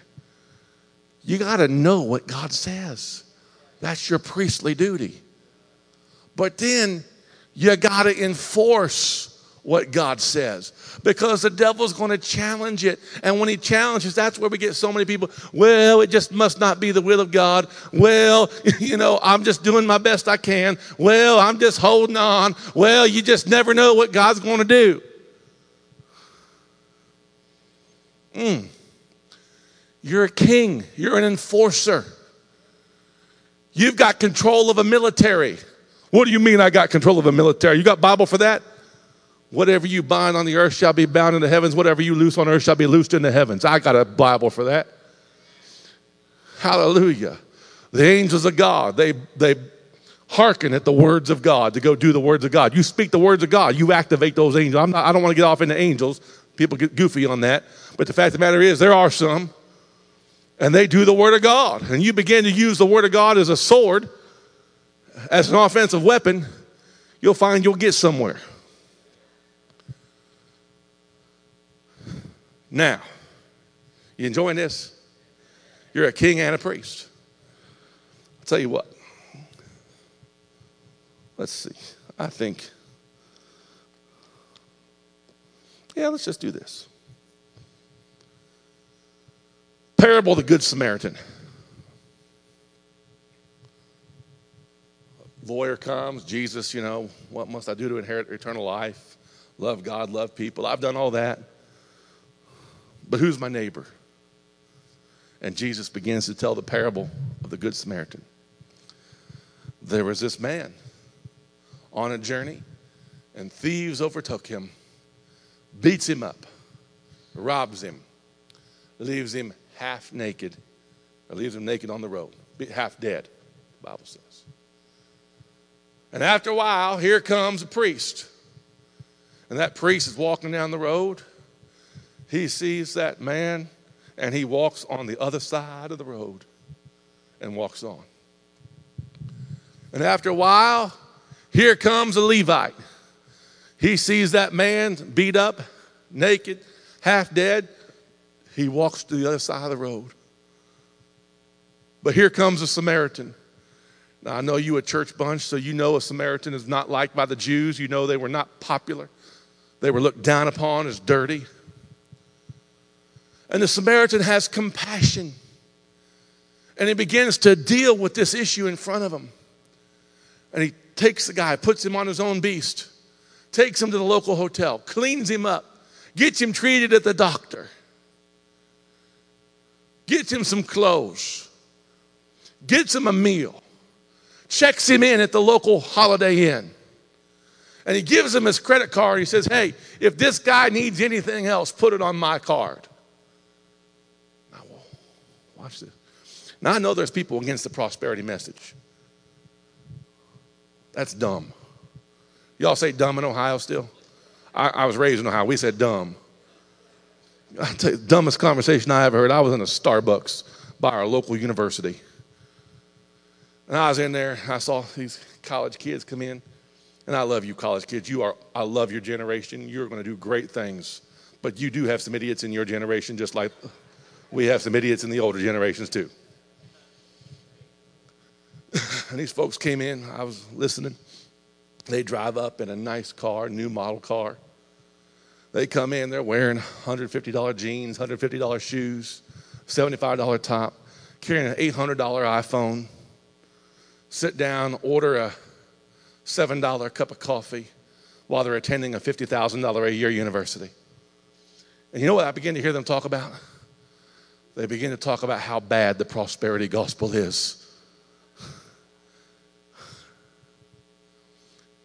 You got to know what God says. That's your priestly duty. But then you got to enforce what God says because the devil's going to challenge it. And when he challenges, that's where we get so many people. Well, it just must not be the will of God. Well, you know, I'm just doing my best I can. Well, I'm just holding on. Well, you just never know what God's going to do. Mm. You're a king, you're an enforcer. You've got control of a military. What do you mean I got control of a military? You got Bible for that? Whatever you bind on the earth shall be bound in the heavens. Whatever you loose on earth shall be loosed in the heavens. I got a Bible for that. Hallelujah. The angels of God, they, they hearken at the words of God to go do the words of God. You speak the words of God, you activate those angels. I'm not, I don't want to get off into angels. People get goofy on that. But the fact of the matter is, there are some, and they do the word of God. And you begin to use the word of God as a sword as an offensive weapon, you'll find you'll get somewhere. Now, you enjoying this? You're a king and a priest. I'll tell you what. Let's see. I think. Yeah, let's just do this. Parable of the Good Samaritan. lawyer comes, Jesus, you know, what must I do to inherit eternal life? Love God, love people. I've done all that. But who's my neighbor? And Jesus begins to tell the parable of the Good Samaritan. There was this man on a journey, and thieves overtook him, beats him up, robs him, leaves him half naked, or leaves him naked on the road, half dead, the Bible says. And after a while, here comes a priest. And that priest is walking down the road. He sees that man and he walks on the other side of the road and walks on. And after a while, here comes a Levite. He sees that man beat up, naked, half dead. He walks to the other side of the road. But here comes a Samaritan. Now, I know you a church bunch, so you know a Samaritan is not liked by the Jews. You know they were not popular, they were looked down upon as dirty. And the Samaritan has compassion. And he begins to deal with this issue in front of him. And he takes the guy, puts him on his own beast, takes him to the local hotel, cleans him up, gets him treated at the doctor, gets him some clothes, gets him a meal, checks him in at the local Holiday Inn. And he gives him his credit card. He says, Hey, if this guy needs anything else, put it on my card. Now, watch this. Now, I know there's people against the prosperity message. That's dumb. Y'all say dumb in Ohio still? I, I was raised in Ohio. We said dumb. I tell you, dumbest conversation I ever heard. I was in a Starbucks by our local university. And I was in there. I saw these college kids come in. And I love you, college kids. You are, I love your generation. You're going to do great things. But you do have some idiots in your generation, just like we have some idiots in the older generations, too. and these folks came in. I was listening. They drive up in a nice car, new model car. They come in, they're wearing $150 jeans, $150 shoes, $75 top, carrying an $800 iPhone. Sit down, order a $7 cup of coffee while they're attending a $50,000 a year university. And you know what I begin to hear them talk about? They begin to talk about how bad the prosperity gospel is.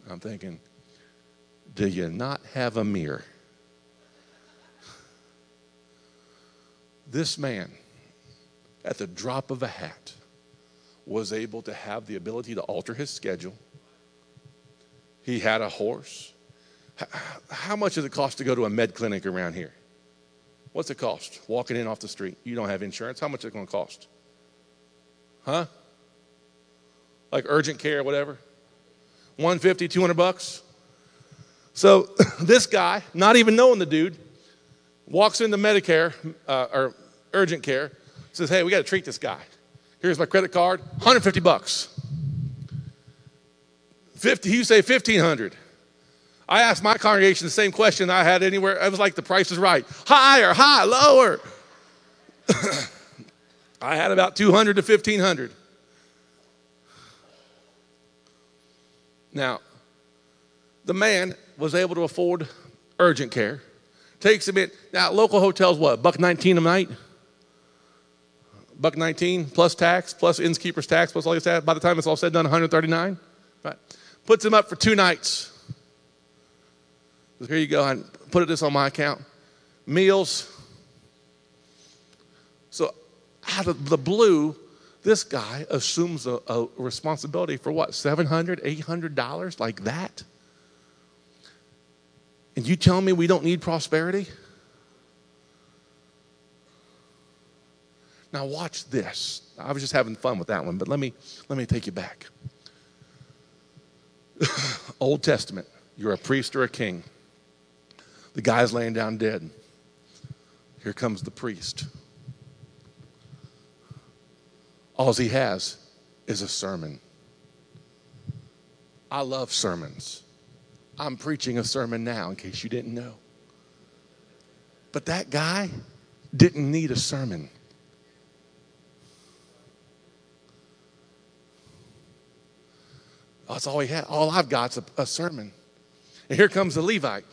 I'm thinking, do you not have a mirror? This man, at the drop of a hat, was able to have the ability to alter his schedule. He had a horse. How much does it cost to go to a med clinic around here? What's it cost? Walking in off the street. You don't have insurance. How much is it going to cost? Huh? Like urgent care, whatever? 150, 200 bucks. So this guy, not even knowing the dude, walks into Medicare uh, or urgent care, says, "Hey, we got to treat this guy. Here's my credit card, 150 bucks. 50, you say 1500. I asked my congregation the same question I had anywhere. It was like the price is right. Higher, high, lower. I had about 200 to 1500. Now, the man was able to afford urgent care. Takes him in. Now, local hotels, what? Buck 19 a night? Buck 19 plus tax, plus innkeeper's tax, plus all this. By the time it's all said and done, 139. Right. Puts him up for two nights. Here you go. I put this on my account. Meals. So out of the blue, this guy assumes a, a responsibility for what, $700, $800, like that? And you tell me we don't need prosperity? Now watch this. I was just having fun with that one, but let me let me take you back. Old Testament, you're a priest or a king. The guy's laying down dead. Here comes the priest. All he has is a sermon. I love sermons. I'm preaching a sermon now, in case you didn't know. But that guy didn't need a sermon. That's all he had. All I've got's a, a sermon. And here comes the Levite.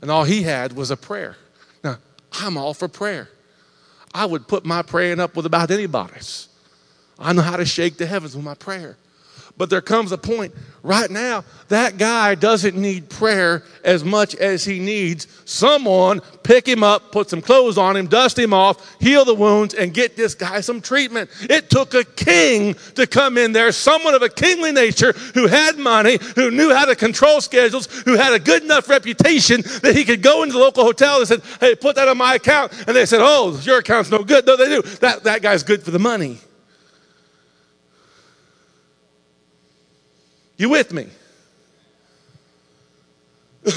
And all he had was a prayer. Now, I'm all for prayer. I would put my praying up with about anybody's. I know how to shake the heavens with my prayer. But there comes a point right now that guy doesn't need prayer as much as he needs someone pick him up, put some clothes on him, dust him off, heal the wounds, and get this guy some treatment. It took a king to come in there, someone of a kingly nature who had money, who knew how to control schedules, who had a good enough reputation that he could go into the local hotel and said, Hey, put that on my account. And they said, Oh, your account's no good. No, they do. That, that guy's good for the money. You with me?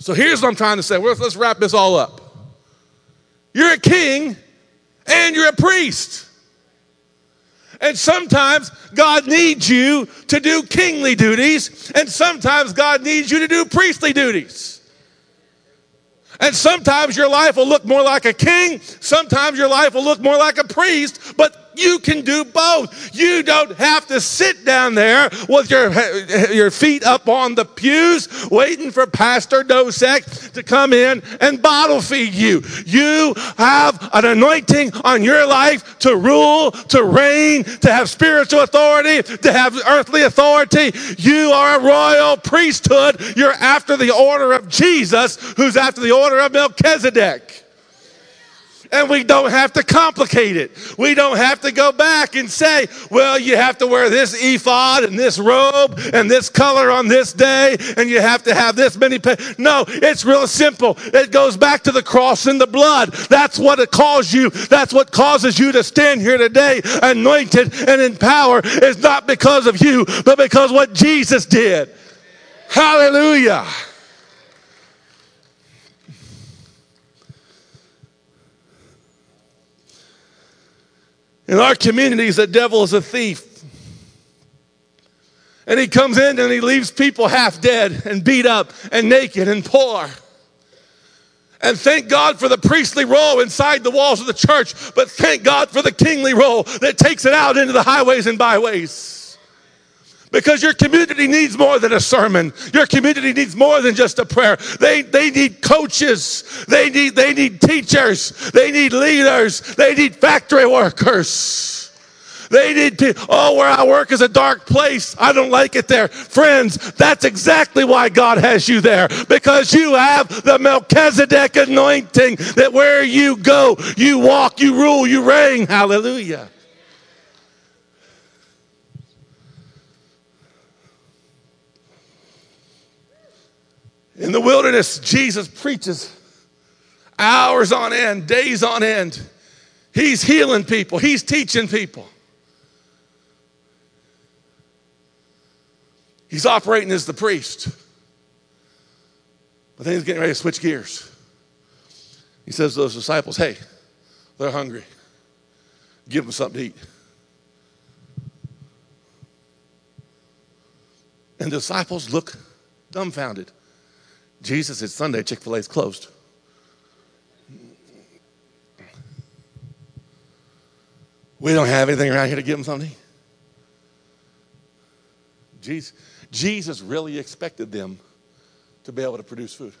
so here's what I'm trying to say. Let's, let's wrap this all up. You're a king and you're a priest. And sometimes God needs you to do kingly duties, and sometimes God needs you to do priestly duties. And sometimes your life will look more like a king, sometimes your life will look more like a priest, but you can do both. You don't have to sit down there with your, your feet up on the pews waiting for Pastor Dosek to come in and bottle feed you. You have an anointing on your life to rule, to reign, to have spiritual authority, to have earthly authority. You are a royal priesthood. You're after the order of Jesus, who's after the order of Melchizedek. And we don't have to complicate it. We don't have to go back and say, well, you have to wear this ephod and this robe and this color on this day, and you have to have this many. Pa-. No, it's real simple. It goes back to the cross and the blood. That's what it calls you. That's what causes you to stand here today, anointed and in power, is not because of you, but because what Jesus did. Hallelujah. In our communities, the devil is a thief. And he comes in and he leaves people half dead and beat up and naked and poor. And thank God for the priestly role inside the walls of the church, but thank God for the kingly role that takes it out into the highways and byways. Because your community needs more than a sermon. Your community needs more than just a prayer. They, they need coaches. They need, they need teachers. They need leaders. They need factory workers. They need people. Oh, where I work is a dark place. I don't like it there. Friends, that's exactly why God has you there. Because you have the Melchizedek anointing that where you go, you walk, you rule, you reign. Hallelujah. In the wilderness, Jesus preaches hours on end, days on end. He's healing people, he's teaching people. He's operating as the priest. But then he's getting ready to switch gears. He says to those disciples, Hey, they're hungry. Give them something to eat. And the disciples look dumbfounded. Jesus, it's Sunday, Chick fil A is closed. We don't have anything around here to give them something. Jesus, Jesus really expected them to be able to produce food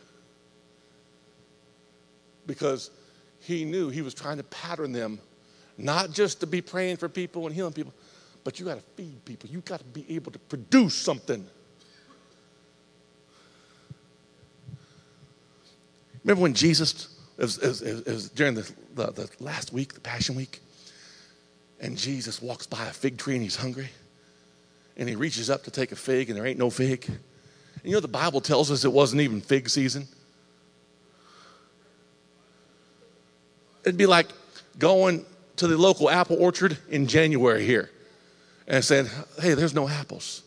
because he knew he was trying to pattern them not just to be praying for people and healing people, but you got to feed people. You got to be able to produce something. Remember when Jesus, it was, it was, it was during the, the, the last week, the Passion Week, and Jesus walks by a fig tree and he's hungry, and he reaches up to take a fig and there ain't no fig. And you know, the Bible tells us it wasn't even fig season. It'd be like going to the local apple orchard in January here and saying, hey, there's no apples.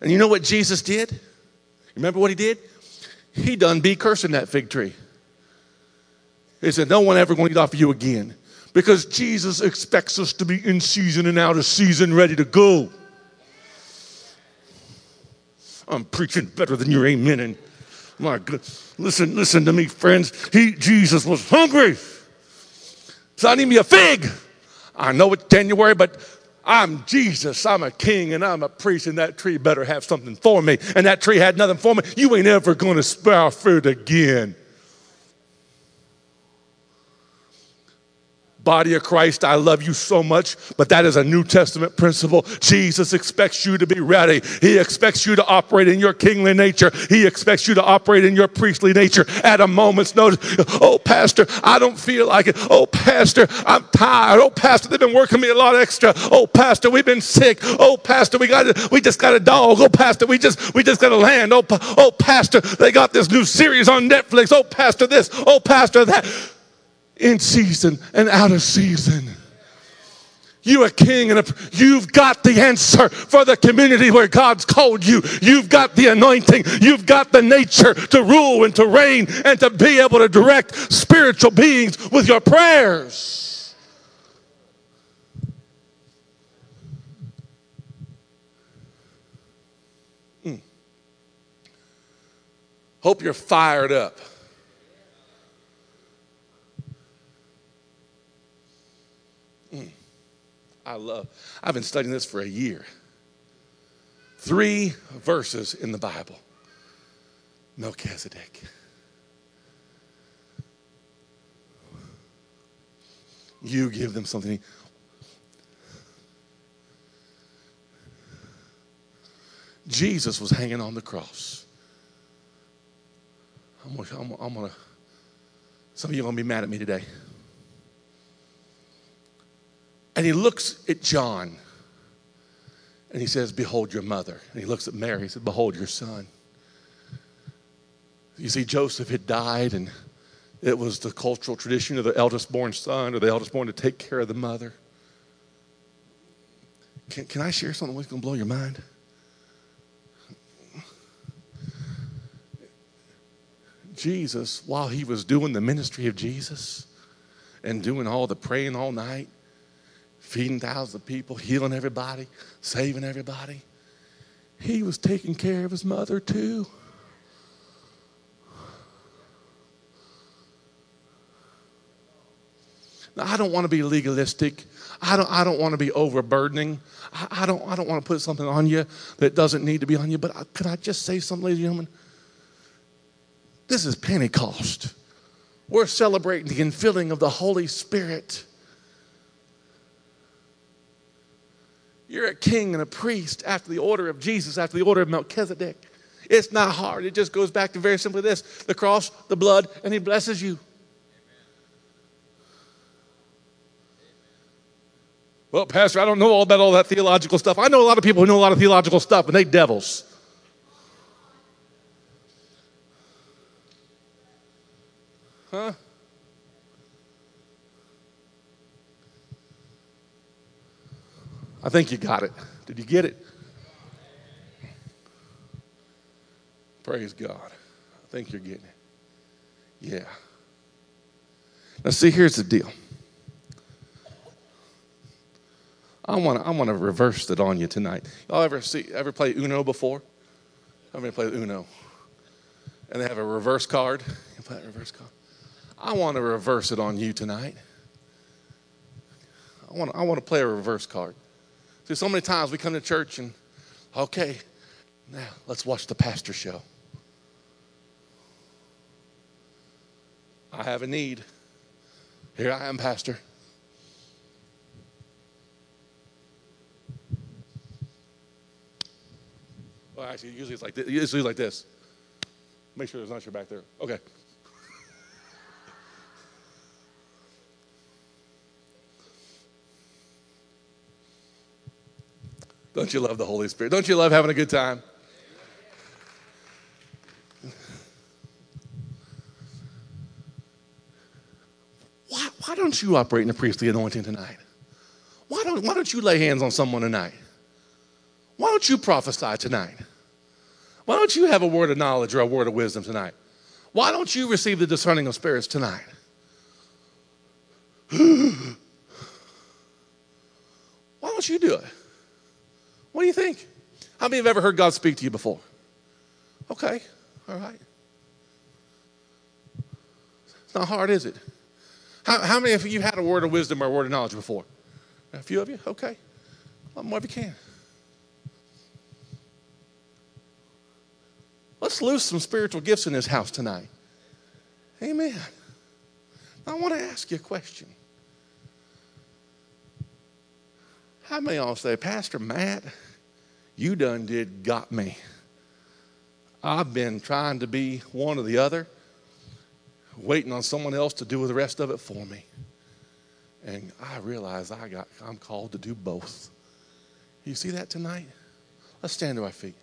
And you know what Jesus did? Remember what he did? He done be cursing that fig tree. He said, No one ever going to eat off of you again. Because Jesus expects us to be in season and out of season, ready to go. I'm preaching better than your amen. And my God, listen, listen to me, friends. He, Jesus was hungry. So I need me a fig. I know it's January, but I'm Jesus. I'm a king and I'm a priest, and that tree better have something for me. And that tree had nothing for me. You ain't ever to sprout fruit again. Body of Christ, I love you so much, but that is a New Testament principle. Jesus expects you to be ready. He expects you to operate in your kingly nature. He expects you to operate in your priestly nature at a moment's notice. Oh, Pastor, I don't feel like it. Oh, Pastor, I'm tired. Oh, Pastor, they've been working me a lot extra. Oh, Pastor, we've been sick. Oh, Pastor, we got we just got a dog. Oh, Pastor, we just we just got a land. Oh, oh, Pastor, they got this new series on Netflix. Oh, Pastor, this. Oh, Pastor, that in season and out of season. You a king and a, you've got the answer for the community where God's called you. You've got the anointing. You've got the nature to rule and to reign and to be able to direct spiritual beings with your prayers. Mm. Hope you're fired up. I love. I've been studying this for a year. Three verses in the Bible. Melchizedek. You give them something. Jesus was hanging on the cross. I'm gonna, I'm, gonna some of you are gonna be mad at me today. And he looks at John and he says, Behold your mother. And he looks at Mary and says, Behold your son. You see, Joseph had died, and it was the cultural tradition of the eldest born son or the eldest born to take care of the mother. Can, can I share something that's going to blow your mind? Jesus, while he was doing the ministry of Jesus and doing all the praying all night, feeding thousands of people, healing everybody, saving everybody. He was taking care of his mother too. Now, I don't want to be legalistic. I don't, I don't want to be overburdening. I, I, don't, I don't want to put something on you that doesn't need to be on you. But I, could I just say something, ladies and gentlemen? This is Pentecost. We're celebrating the infilling of the Holy Spirit. You're a king and a priest after the order of Jesus, after the order of Melchizedek. It's not hard. It just goes back to very simply this the cross, the blood, and he blesses you. Well, Pastor, I don't know all about all that theological stuff. I know a lot of people who know a lot of theological stuff, and they devils. Huh? I think you got it. Did you get it? Praise God. I think you're getting it. Yeah. Now, see, here's the deal. I want to I want to reverse it on you tonight. Y'all ever see ever play Uno before? How many play Uno? And they have a reverse card. You play a reverse card. I want to reverse it on you tonight. I want I want to play a reverse card. So many times we come to church and, okay, now let's watch the pastor show. I have a need. Here I am, Pastor. Well, actually, usually it's like this. Usually like this. Make sure there's not your back there. Okay. Don't you love the Holy Spirit? Don't you love having a good time? Why, why don't you operate in the priestly anointing tonight? Why don't, why don't you lay hands on someone tonight? Why don't you prophesy tonight? Why don't you have a word of knowledge or a word of wisdom tonight? Why don't you receive the discerning of spirits tonight? Why don't you do it? What do you think? How many have ever heard God speak to you before? Okay, all right. It's not hard, is it? How, how many of you had a word of wisdom or a word of knowledge before? A few of you? Okay. Well, more if you can. Let's lose some spiritual gifts in this house tonight. Amen. I want to ask you a question. Many of y'all say, Pastor Matt, you done did got me? I've been trying to be one or the other, waiting on someone else to do the rest of it for me. And I realize I got I'm called to do both. You see that tonight? Let's stand to our feet.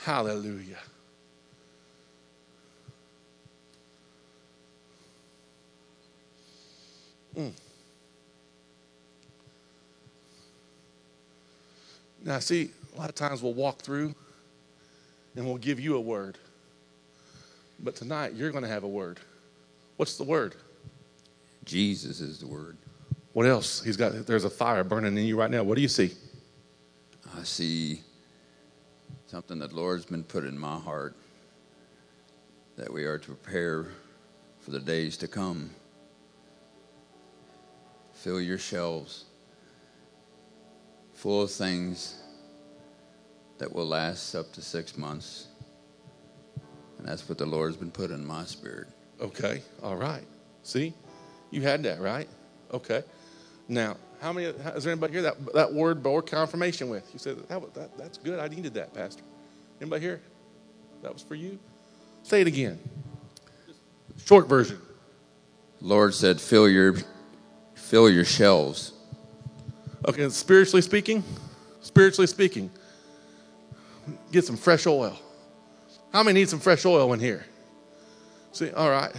Hallelujah. Mm. Now, see, a lot of times we'll walk through and we'll give you a word. But tonight, you're going to have a word. What's the word? Jesus is the word. What else? He's got, there's a fire burning in you right now. What do you see? I see something that the Lord's been put in my heart that we are to prepare for the days to come. Fill your shelves full of things that will last up to six months. And that's what the Lord's been put in my spirit. Okay, all right. See, you had that, right? Okay. Now, how many, is there anybody here that, that word bore confirmation with? You said, that, that, that's good. I needed that, Pastor. Anybody here? That was for you? Say it again. Short version. Lord said, fill your, fill your shelves. Okay, spiritually speaking, spiritually speaking, get some fresh oil. How many need some fresh oil in here? See, all right.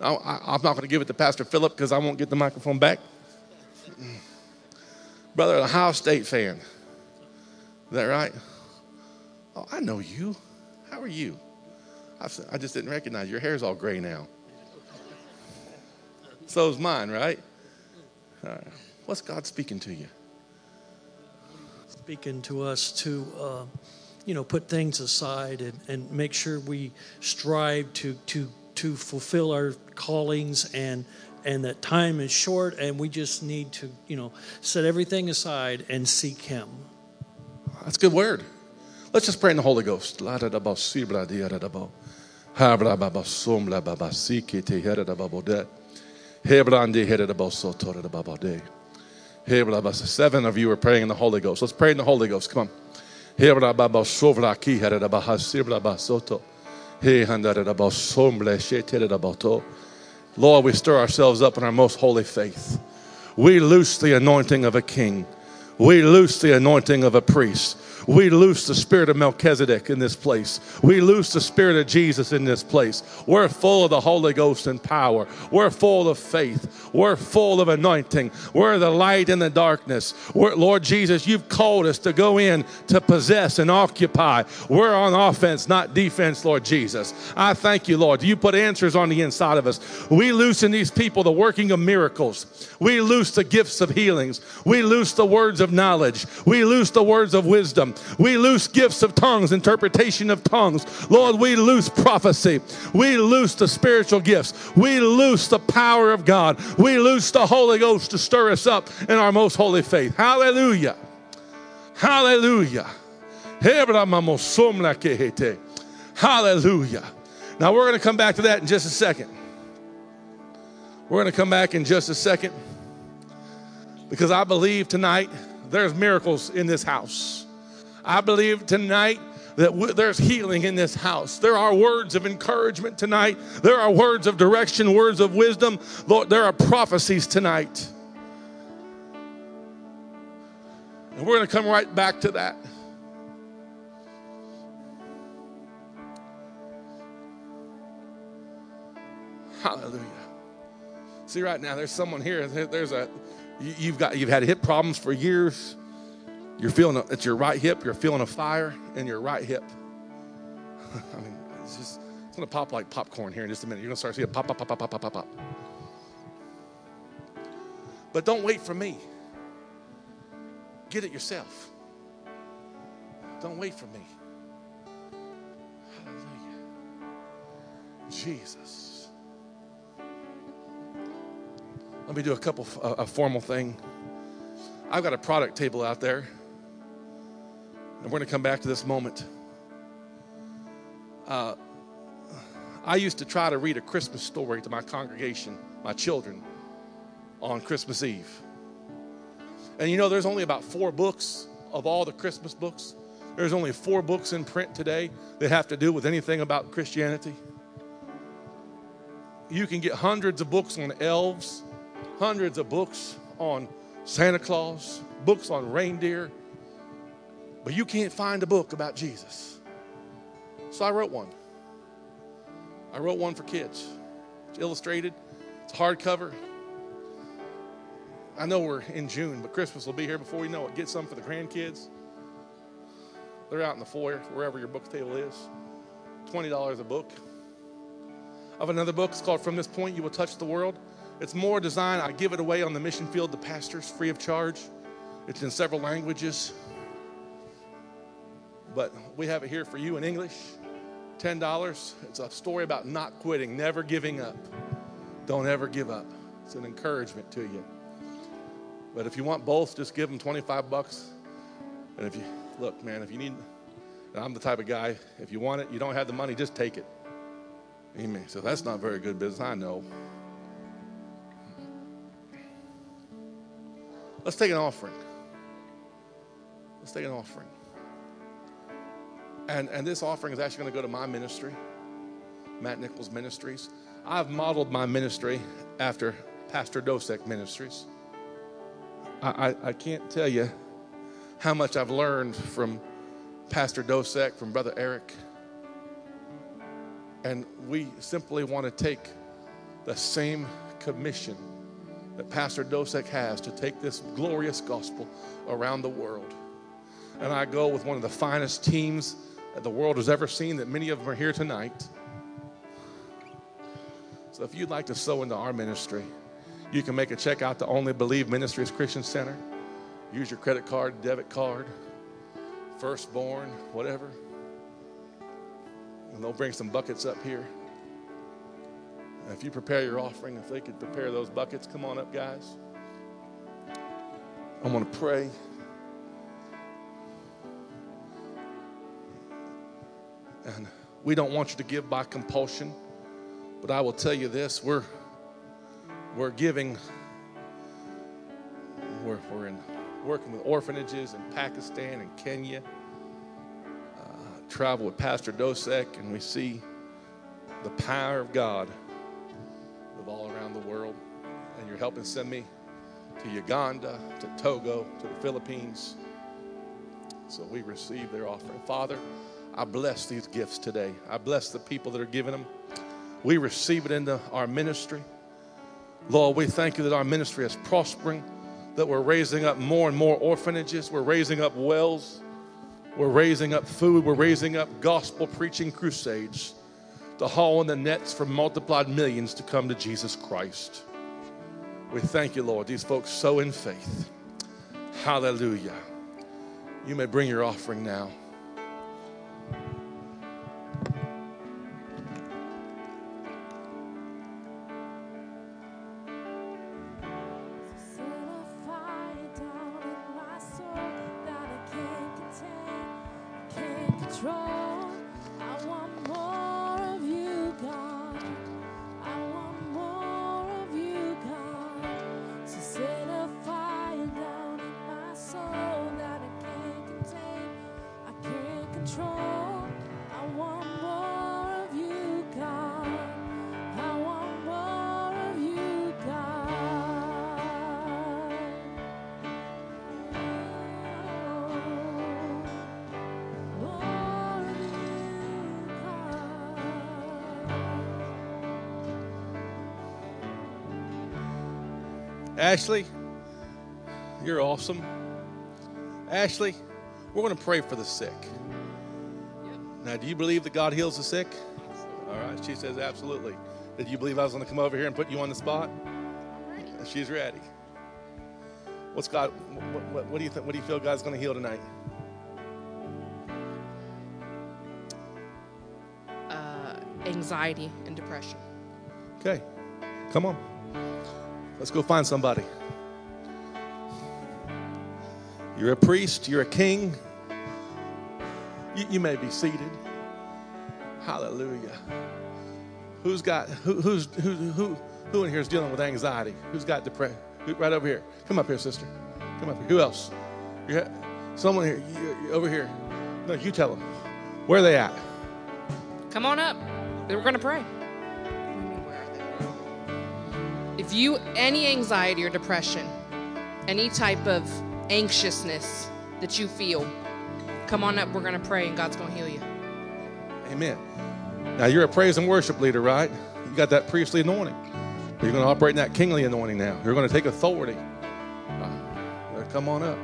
Now, I, am not going to give it to Pastor Philip because I won't get the microphone back. Brother, a Ohio State fan. Is that right? Oh, I know you. How are you? I've, I just didn't recognize your hair's all gray now. So is mine, right? What's God speaking to you? Speaking to us to, uh, you know, put things aside and, and make sure we strive to to to fulfill our callings and and that time is short and we just need to, you know, set everything aside and seek Him. That's a good word. Let's just pray in the Holy Ghost. Seven of you are praying in the Holy Ghost. Let's pray in the Holy Ghost. Come on. Lord, we stir ourselves up in our most holy faith. We loose the anointing of a king. We loose the anointing of a priest. We loose the spirit of Melchizedek in this place. We loose the spirit of Jesus in this place. We're full of the Holy Ghost and power. We're full of faith. We're full of anointing. We're the light in the darkness. We're, Lord Jesus, you've called us to go in to possess and occupy. We're on offense, not defense, Lord Jesus. I thank you, Lord. You put answers on the inside of us. We loose in these people the working of miracles. We loose the gifts of healings. We loose the words of knowledge. We loose the words of wisdom. We loose gifts of tongues, interpretation of tongues. Lord, we loose prophecy. We loose the spiritual gifts. We loose the power of God. We loose the Holy Ghost to stir us up in our most holy faith. Hallelujah. Hallelujah. Hallelujah. Now we're going to come back to that in just a second. We're going to come back in just a second because I believe tonight there's miracles in this house. I believe tonight that w- there's healing in this house. There are words of encouragement tonight. There are words of direction, words of wisdom. Lord, there are prophecies tonight. And we're going to come right back to that. Hallelujah. See, right now, there's someone here. There's a you've got you've had hip problems for years. You're feeling a, it's your right hip. You're feeling a fire in your right hip. I mean, it's just it's gonna pop like popcorn here in just a minute. You're gonna start seeing pop, pop, pop, pop, pop, pop, pop, pop. But don't wait for me. Get it yourself. Don't wait for me. Hallelujah. Jesus. Let me do a couple a, a formal thing. I've got a product table out there. And we're going to come back to this moment. Uh, I used to try to read a Christmas story to my congregation, my children, on Christmas Eve. And you know, there's only about four books of all the Christmas books. There's only four books in print today that have to do with anything about Christianity. You can get hundreds of books on elves, hundreds of books on Santa Claus, books on reindeer, but you can't find a book about Jesus. So I wrote one. I wrote one for kids. It's illustrated, it's hardcover. I know we're in June, but Christmas will be here before you know it. Get some for the grandkids. They're out in the foyer, wherever your book table is. $20 a book. Of another book. It's called From This Point You Will Touch the World. It's more designed, I give it away on the mission field to pastors free of charge. It's in several languages. But we have it here for you in English. $10. It's a story about not quitting, never giving up. Don't ever give up. It's an encouragement to you. But if you want both, just give them 25 bucks. And if you look, man, if you need, I'm the type of guy, if you want it, you don't have the money, just take it. Amen. So that's not very good business, I know. Let's take an offering. Let's take an offering. And, and this offering is actually going to go to my ministry, Matt Nichols Ministries. I've modeled my ministry after Pastor Dosek Ministries. I, I, I can't tell you how much I've learned from Pastor Dosek, from Brother Eric. And we simply want to take the same commission that Pastor Dosek has to take this glorious gospel around the world. And I go with one of the finest teams that the world has ever seen, that many of them are here tonight. So if you'd like to sow into our ministry, you can make a check out to Only Believe Ministries Christian Center. Use your credit card, debit card, firstborn, whatever. And they'll bring some buckets up here. And if you prepare your offering, if they could prepare those buckets, come on up, guys. I'm going to pray. And we don't want you to give by compulsion, but I will tell you this we're, we're giving, we're, we're in, working with orphanages in Pakistan and Kenya, uh, travel with Pastor Dosek, and we see the power of God live all around the world. And you're helping send me to Uganda, to Togo, to the Philippines. So we receive their offering. Father, I bless these gifts today. I bless the people that are giving them. We receive it into our ministry. Lord, we thank you that our ministry is prospering, that we're raising up more and more orphanages, we're raising up wells, we're raising up food, we're raising up gospel preaching crusades to haul in the nets for multiplied millions to come to Jesus Christ. We thank you, Lord. These folks sow in faith. Hallelujah. You may bring your offering now. Ashley, you're awesome. Ashley, we're going to pray for the sick. Now, do you believe that God heals the sick? All right, she says absolutely. Did you believe I was going to come over here and put you on the spot? She's ready. What's God? What, what, what do you think? What do you feel God's going to heal tonight? Uh, anxiety and depression. Okay, come on. Let's go find somebody. You're a priest, you're a king. You, you may be seated. Hallelujah. Who's got who, who's who, who who in here is dealing with anxiety? Who's got depression? Right over here. Come up here, sister. Come up here. Who else? You ha- someone here. You- over here. No, you tell them. Where are they at? Come on up. We're going to pray. You, any anxiety or depression, any type of anxiousness that you feel, come on up. We're going to pray and God's going to heal you. Amen. Now you're a praise and worship leader, right? You got that priestly anointing. You're going to operate in that kingly anointing now. You're going to take authority. Uh, come on up.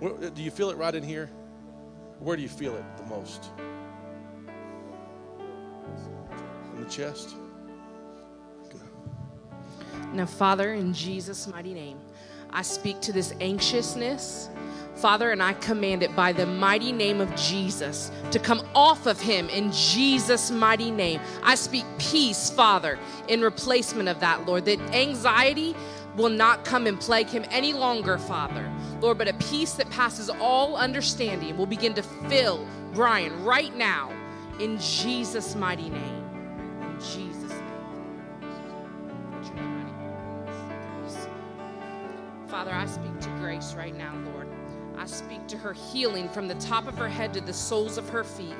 Where, do you feel it right in here? Where do you feel it the most? In the chest? Now, Father, in Jesus' mighty name, I speak to this anxiousness, Father, and I command it by the mighty name of Jesus to come off of him in Jesus' mighty name. I speak peace, Father, in replacement of that, Lord, that anxiety will not come and plague him any longer, Father. Lord, but a peace that passes all understanding will begin to fill Brian right now in Jesus' mighty name. In Jesus' name. Father, I speak to Grace right now, Lord. I speak to her healing from the top of her head to the soles of her feet.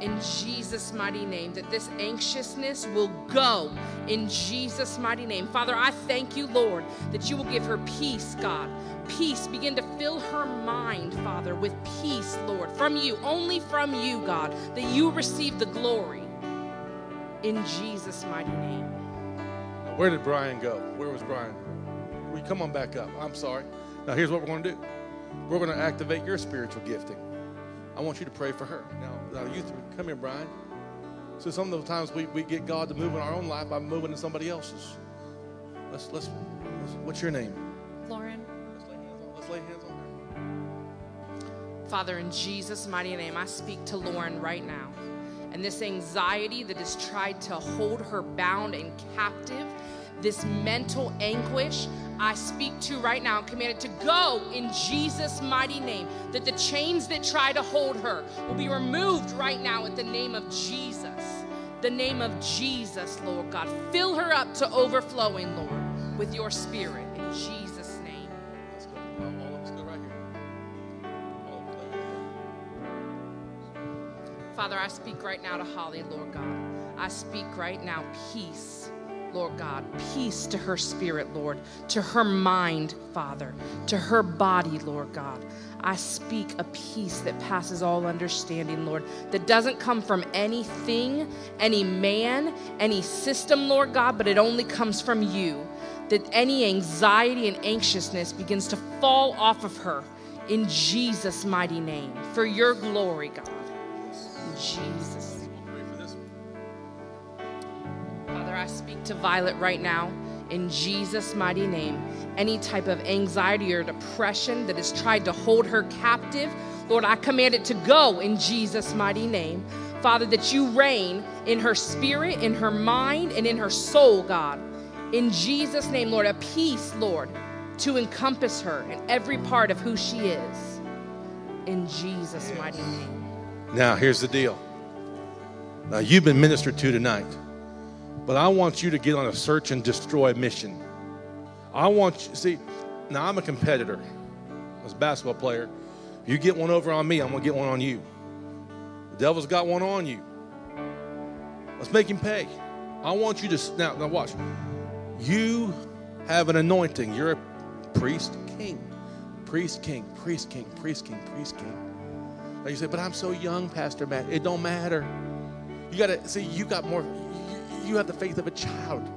In Jesus' mighty name, that this anxiousness will go in Jesus' mighty name. Father, I thank you, Lord, that you will give her peace, God. Peace. Begin to fill her mind, Father, with peace, Lord, from you, only from you, God, that you receive the glory. In Jesus' mighty name. Now, Where did Brian go? Where was Brian? We come on back up? I'm sorry. Now, here's what we're going to do we're going to activate your spiritual gifting. I want you to pray for her. Now, now you three, come here, Brian. So some of the times we, we get God to move in our own life by moving in somebody else's. Let's, let's, let's what's your name? Lauren. Let's lay hands on, let's lay hands on her. Father, in Jesus' mighty name, I speak to Lauren right now. And this anxiety that has tried to hold her bound and captive, this mental anguish, I speak to right now and command it to go in Jesus' mighty name. That the chains that try to hold her will be removed right now at the name of Jesus. The name of Jesus, Lord God. Fill her up to overflowing, Lord, with your spirit in Jesus' name. Let's go. All, of us go right here. All of us lay Father, I speak right now to Holly, Lord God. I speak right now peace, Lord God. Peace to her spirit, Lord, to her mind, Father, to her body, Lord God. I speak a peace that passes all understanding, Lord, that doesn't come from anything, any man, any system, Lord God, but it only comes from you. That any anxiety and anxiousness begins to fall off of her in Jesus' mighty name for your glory, God. In Jesus. I speak to Violet right now in Jesus' mighty name. Any type of anxiety or depression that has tried to hold her captive, Lord, I command it to go in Jesus' mighty name. Father, that you reign in her spirit, in her mind, and in her soul, God. In Jesus' name, Lord, a peace, Lord, to encompass her in every part of who she is. In Jesus' mighty name. Now, here's the deal. Now, you've been ministered to tonight, but I want you to get on a search and destroy mission. I want you, see, now I'm a competitor. I was a basketball player. If you get one over on me, I'm going to get one on you. The devil's got one on you. Let's make him pay. I want you to, now, now watch. You have an anointing. You're a priest king. Priest king, priest king, priest king, priest king. Now you say, but I'm so young, Pastor Matt. It don't matter. You got to see. You got more. You, have the faith of a child.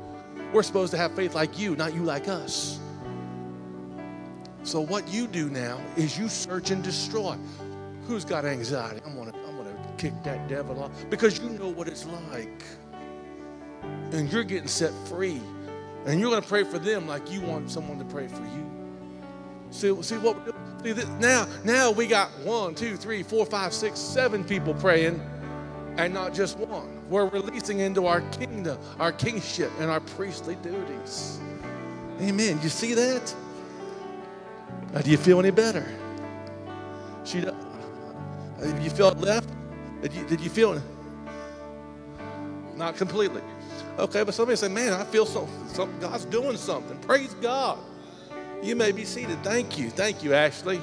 We're supposed to have faith like you, not you like us. So what you do now is you search and destroy. Who's got anxiety? I'm gonna, I'm gonna kick that devil off because you know what it's like, and you're getting set free. And you're to pray for them like you want someone to pray for you. See, see what now, now we got one, two, three, four, five, six, seven people praying, and not just one. We're releasing into our kingdom, our kingship, and our priestly duties. Amen. You see that? Now, do you feel any better? She, uh, you feel left? Did you, did you feel it? Not completely. Okay, but somebody say, man, I feel so, God's doing something. Praise God. You may be seated. Thank you. Thank you, Ashley.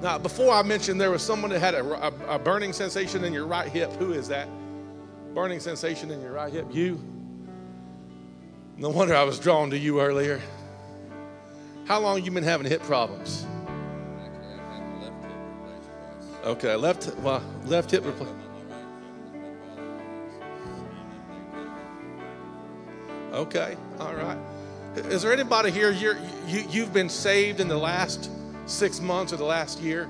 Now, before I mentioned there was someone that had a, a, a burning sensation in your right hip. Who is that? Burning sensation in your right hip. You? No wonder I was drawn to you earlier. How long you been having hip problems? Okay, left well, left hip replacement. Okay, all right. Is there anybody here you're, you you've been saved in the last six months or the last year?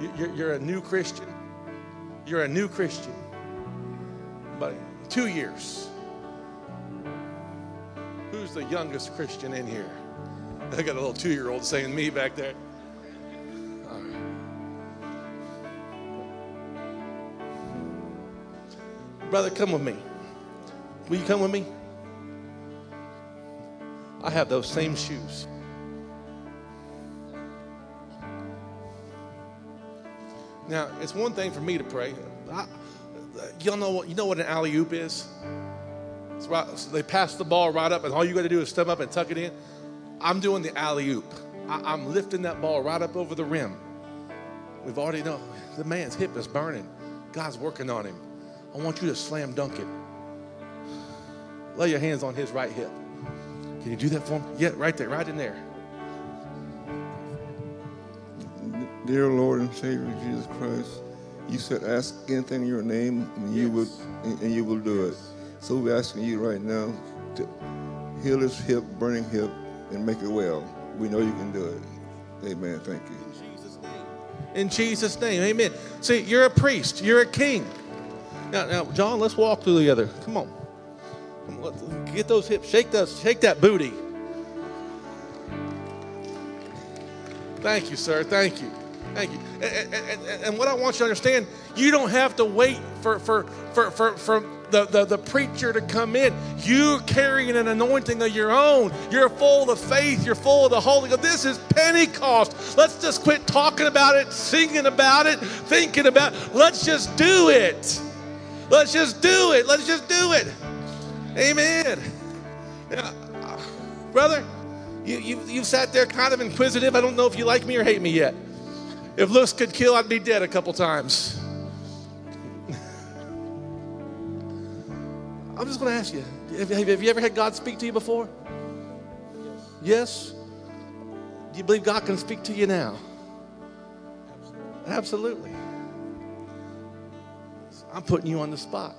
You- You're, a new Christian. You're a new Christian. But two years. Who's the youngest Christian in here? I got a little two-year-old saying me back there. Brother, come with me. Will you come with me? I have those same shoes. Now, it's one thing for me to pray. I, y'all know what you know what an alley oop is? Right, so they pass the ball right up, and all you got to do is step up and tuck it in. I'm doing the alley oop. I'm lifting that ball right up over the rim. We've already know the man's hip is burning. God's working on him. I want you to slam dunk it. Lay your hands on his right hip. Can you do that for me? Yeah, right there, right in there. Dear Lord and Savior Jesus Christ, you said ask anything in your name and you will and you will do it. So we're asking you right now to heal his hip, burning hip, and make it well. We know you can do it. Amen. Thank you. In Jesus' name, In Jesus name amen. See, you're a priest, you're a king. Now, now, John, let's walk through together. Come on. Come on, get those hips, shake those, shake that booty. Thank you, sir. Thank you. Thank you. And, and- and- what I want you to understand, you don't have to wait for for for for, for the, the, the preacher to come in. You're carrying an anointing of your own. You're full of faith. You're full of the Holy Ghost. This is Pentecost. Let's just quit talking about it, singing about it, thinking about it. Let's just do it. Let's just do it. Let's just do it. Amen. Uh, brother, you, you, you've sat there kind of inquisitive. I don't know if you like me or hate me yet. If looks could kill, I'd be dead a couple times. I'm just going to ask you have, you ever had God speak to you before? Yes? Do you believe God can speak to you now? Absolutely. I'm putting you on the spot.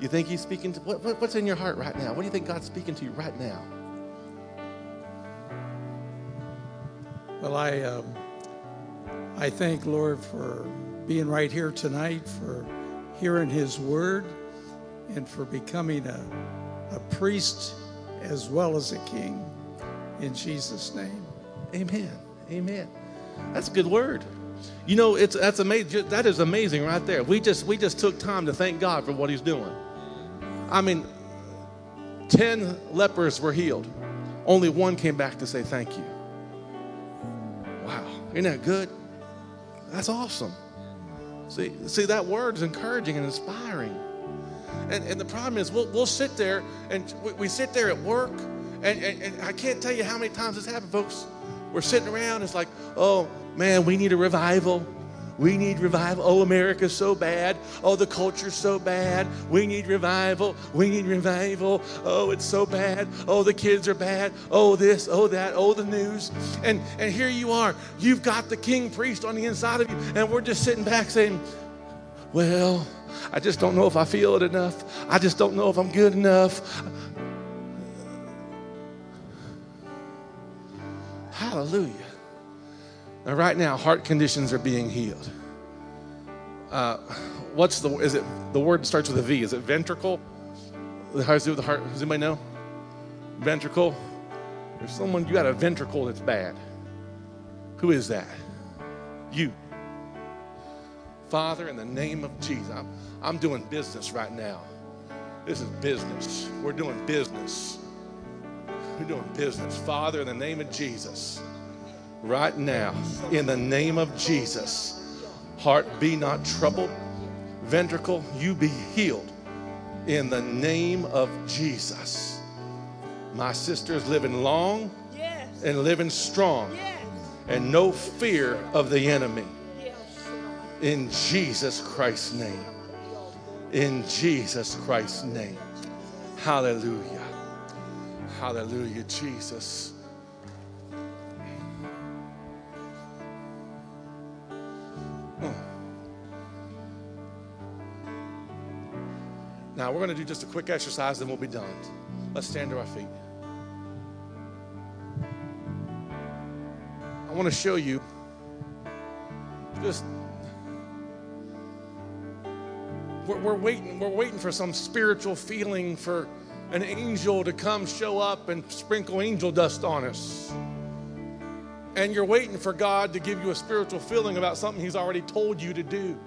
You think He's speaking to what, what- what's in your heart right now? What do you think God's speaking to you right now? Well, I, um, I thank Lord for being right here tonight, for hearing His word, and for becoming a, a priest as well as a king. In Jesus' name. Amen. Amen. That's a good word. You know, it's that's amazing. That is amazing right there. We just we just took time to thank God for what He's doing. I mean, ten lepers were healed. Only one came back to say thank you. Wow, isn't that good? That's awesome. See, see that word is encouraging and inspiring. And, and the problem is, we'll, we'll sit there and we, we sit there at work, and, and, and I can't tell you how many times this happened, folks. We're sitting around, it's like, oh man, we need a revival. We need revival. Oh, America's so bad. Oh, the culture's so bad. We need revival. We need revival. Oh, it's so bad. Oh, the kids are bad. Oh, this, oh, that, oh, the news. And and here you are. You've got the king priest on the inside of you, and we're just sitting back saying, well, I just don't know if I feel it enough. I just don't know if I'm good enough. Hallelujah. Right now, heart conditions are being healed. Uh, what's the, is it, the word starts with a V. Is it ventricle? The heart, the heart. Does anybody know? Ventricle. There's someone you got a ventricle that's bad. Who is that? You. Father, in the name of Jesus, I'm, I'm doing business right now. This is business. We're doing business. We're doing business. Father, in the name of Jesus, right now, in the name of Jesus, heart be not troubled, ventricle, you be healed in the name of Jesus. My sister is living long Yes. and living strong Yes. and no fear of the enemy. In Jesus Christ's name. In Jesus Christ's name. Hallelujah. Hallelujah, Jesus. Hmm. Now, we're going to do just a quick exercise and we'll be done. Let's stand to our feet. I want to show you just we're, we're waiting we're waiting for some spiritual feeling for an angel to come show up and sprinkle angel dust on us and you're waiting for god to give you a spiritual feeling about something he's already told you to do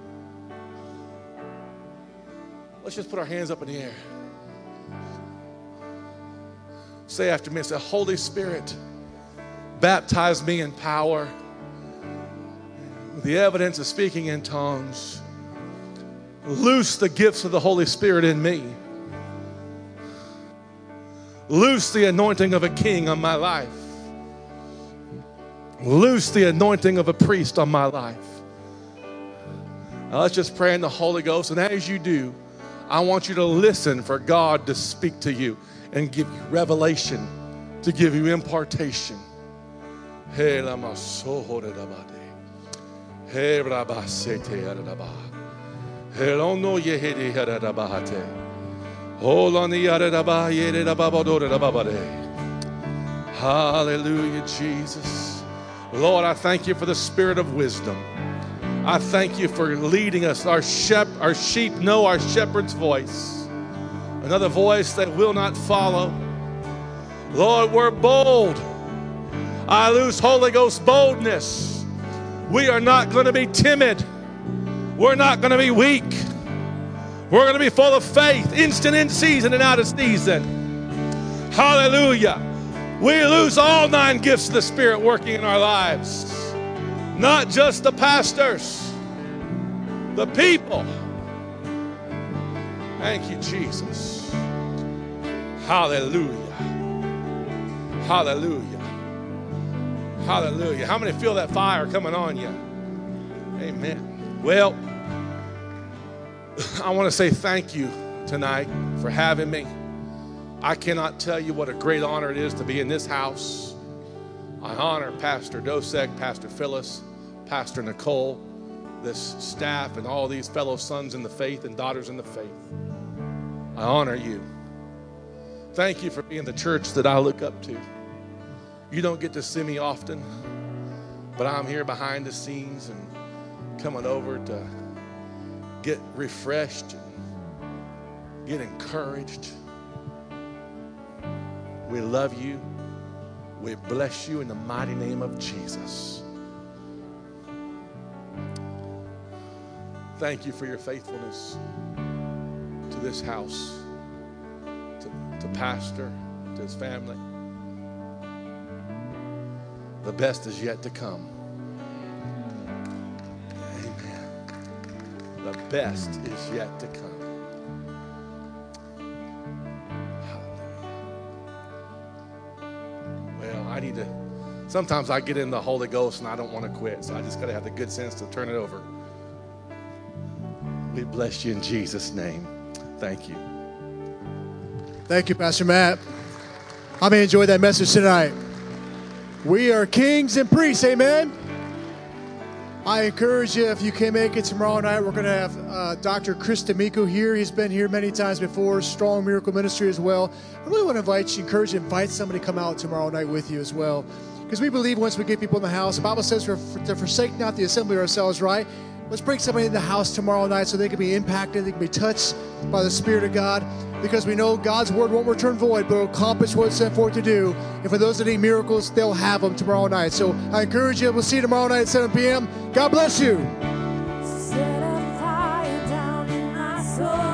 let's just put our hands up in the air say after me say holy spirit baptize me in power the evidence of speaking in tongues Loose the gifts of the Holy Spirit in me. Loose the anointing of a king on my life. Loose the anointing of a priest on my life. Now let's just pray in the Holy Ghost. And as you do, I want you to listen for God to speak to you and give you revelation, to give you impartation. Hallelujah, Jesus. Lord, I thank you for the spirit of wisdom. I thank you for leading us. Our, shep- our sheep know our shepherd's voice, another voice that will not follow. Lord, we're bold. I lose Holy Ghost boldness. We are not going to be timid. We're not going to be weak. We're going to be full of faith, instant in season and out of season. Hallelujah. We lose all nine gifts of the Spirit working in our lives, not just the pastors, the people. Thank you, Jesus. Hallelujah. Hallelujah. Hallelujah. How many feel that fire coming on you? Amen. Well, I want to say thank you tonight for having me. I cannot tell you what a great honor it is to be in this house. I honor Pastor Dosek, Pastor Phyllis, Pastor Nicole, this staff, and all these fellow sons in the faith and daughters in the faith. I honor you. Thank you for being the church that I look up to. You don't get to see me often, but I'm here behind the scenes and coming over to get refreshed and get encouraged. We love you. We bless you in the mighty name of Jesus. Thank you for your faithfulness to this house, to, to Pastor, to his family. The best is yet to come. Amen. The best is yet to come. I need to. Sometimes I get in the Holy Ghost and I don't want to quit, so I just got to have the good sense to turn it over. We bless you in Jesus' name. Thank you. Thank you, Pastor Matt. How many enjoy that message tonight? We are kings and priests, amen. I encourage you, if you can make it tomorrow night, we're going to have uh, Dr. Chris D'Amico here. He's been here many times before, strong miracle ministry as well. I really want to invite you, encourage you, invite somebody to come out tomorrow night with you as well. Because we believe once we get people in the house, the Bible says for, for, to forsake not the assembly ourselves, right? Let's bring somebody in the house tomorrow night so they can be impacted, they can be touched by the Spirit of God. Because we know God's word won't return void, but will accomplish what it's sent forth to do. And for those that need miracles, they'll have them tomorrow night. So I encourage you. We'll see you tomorrow night at 7 p.m. God bless you.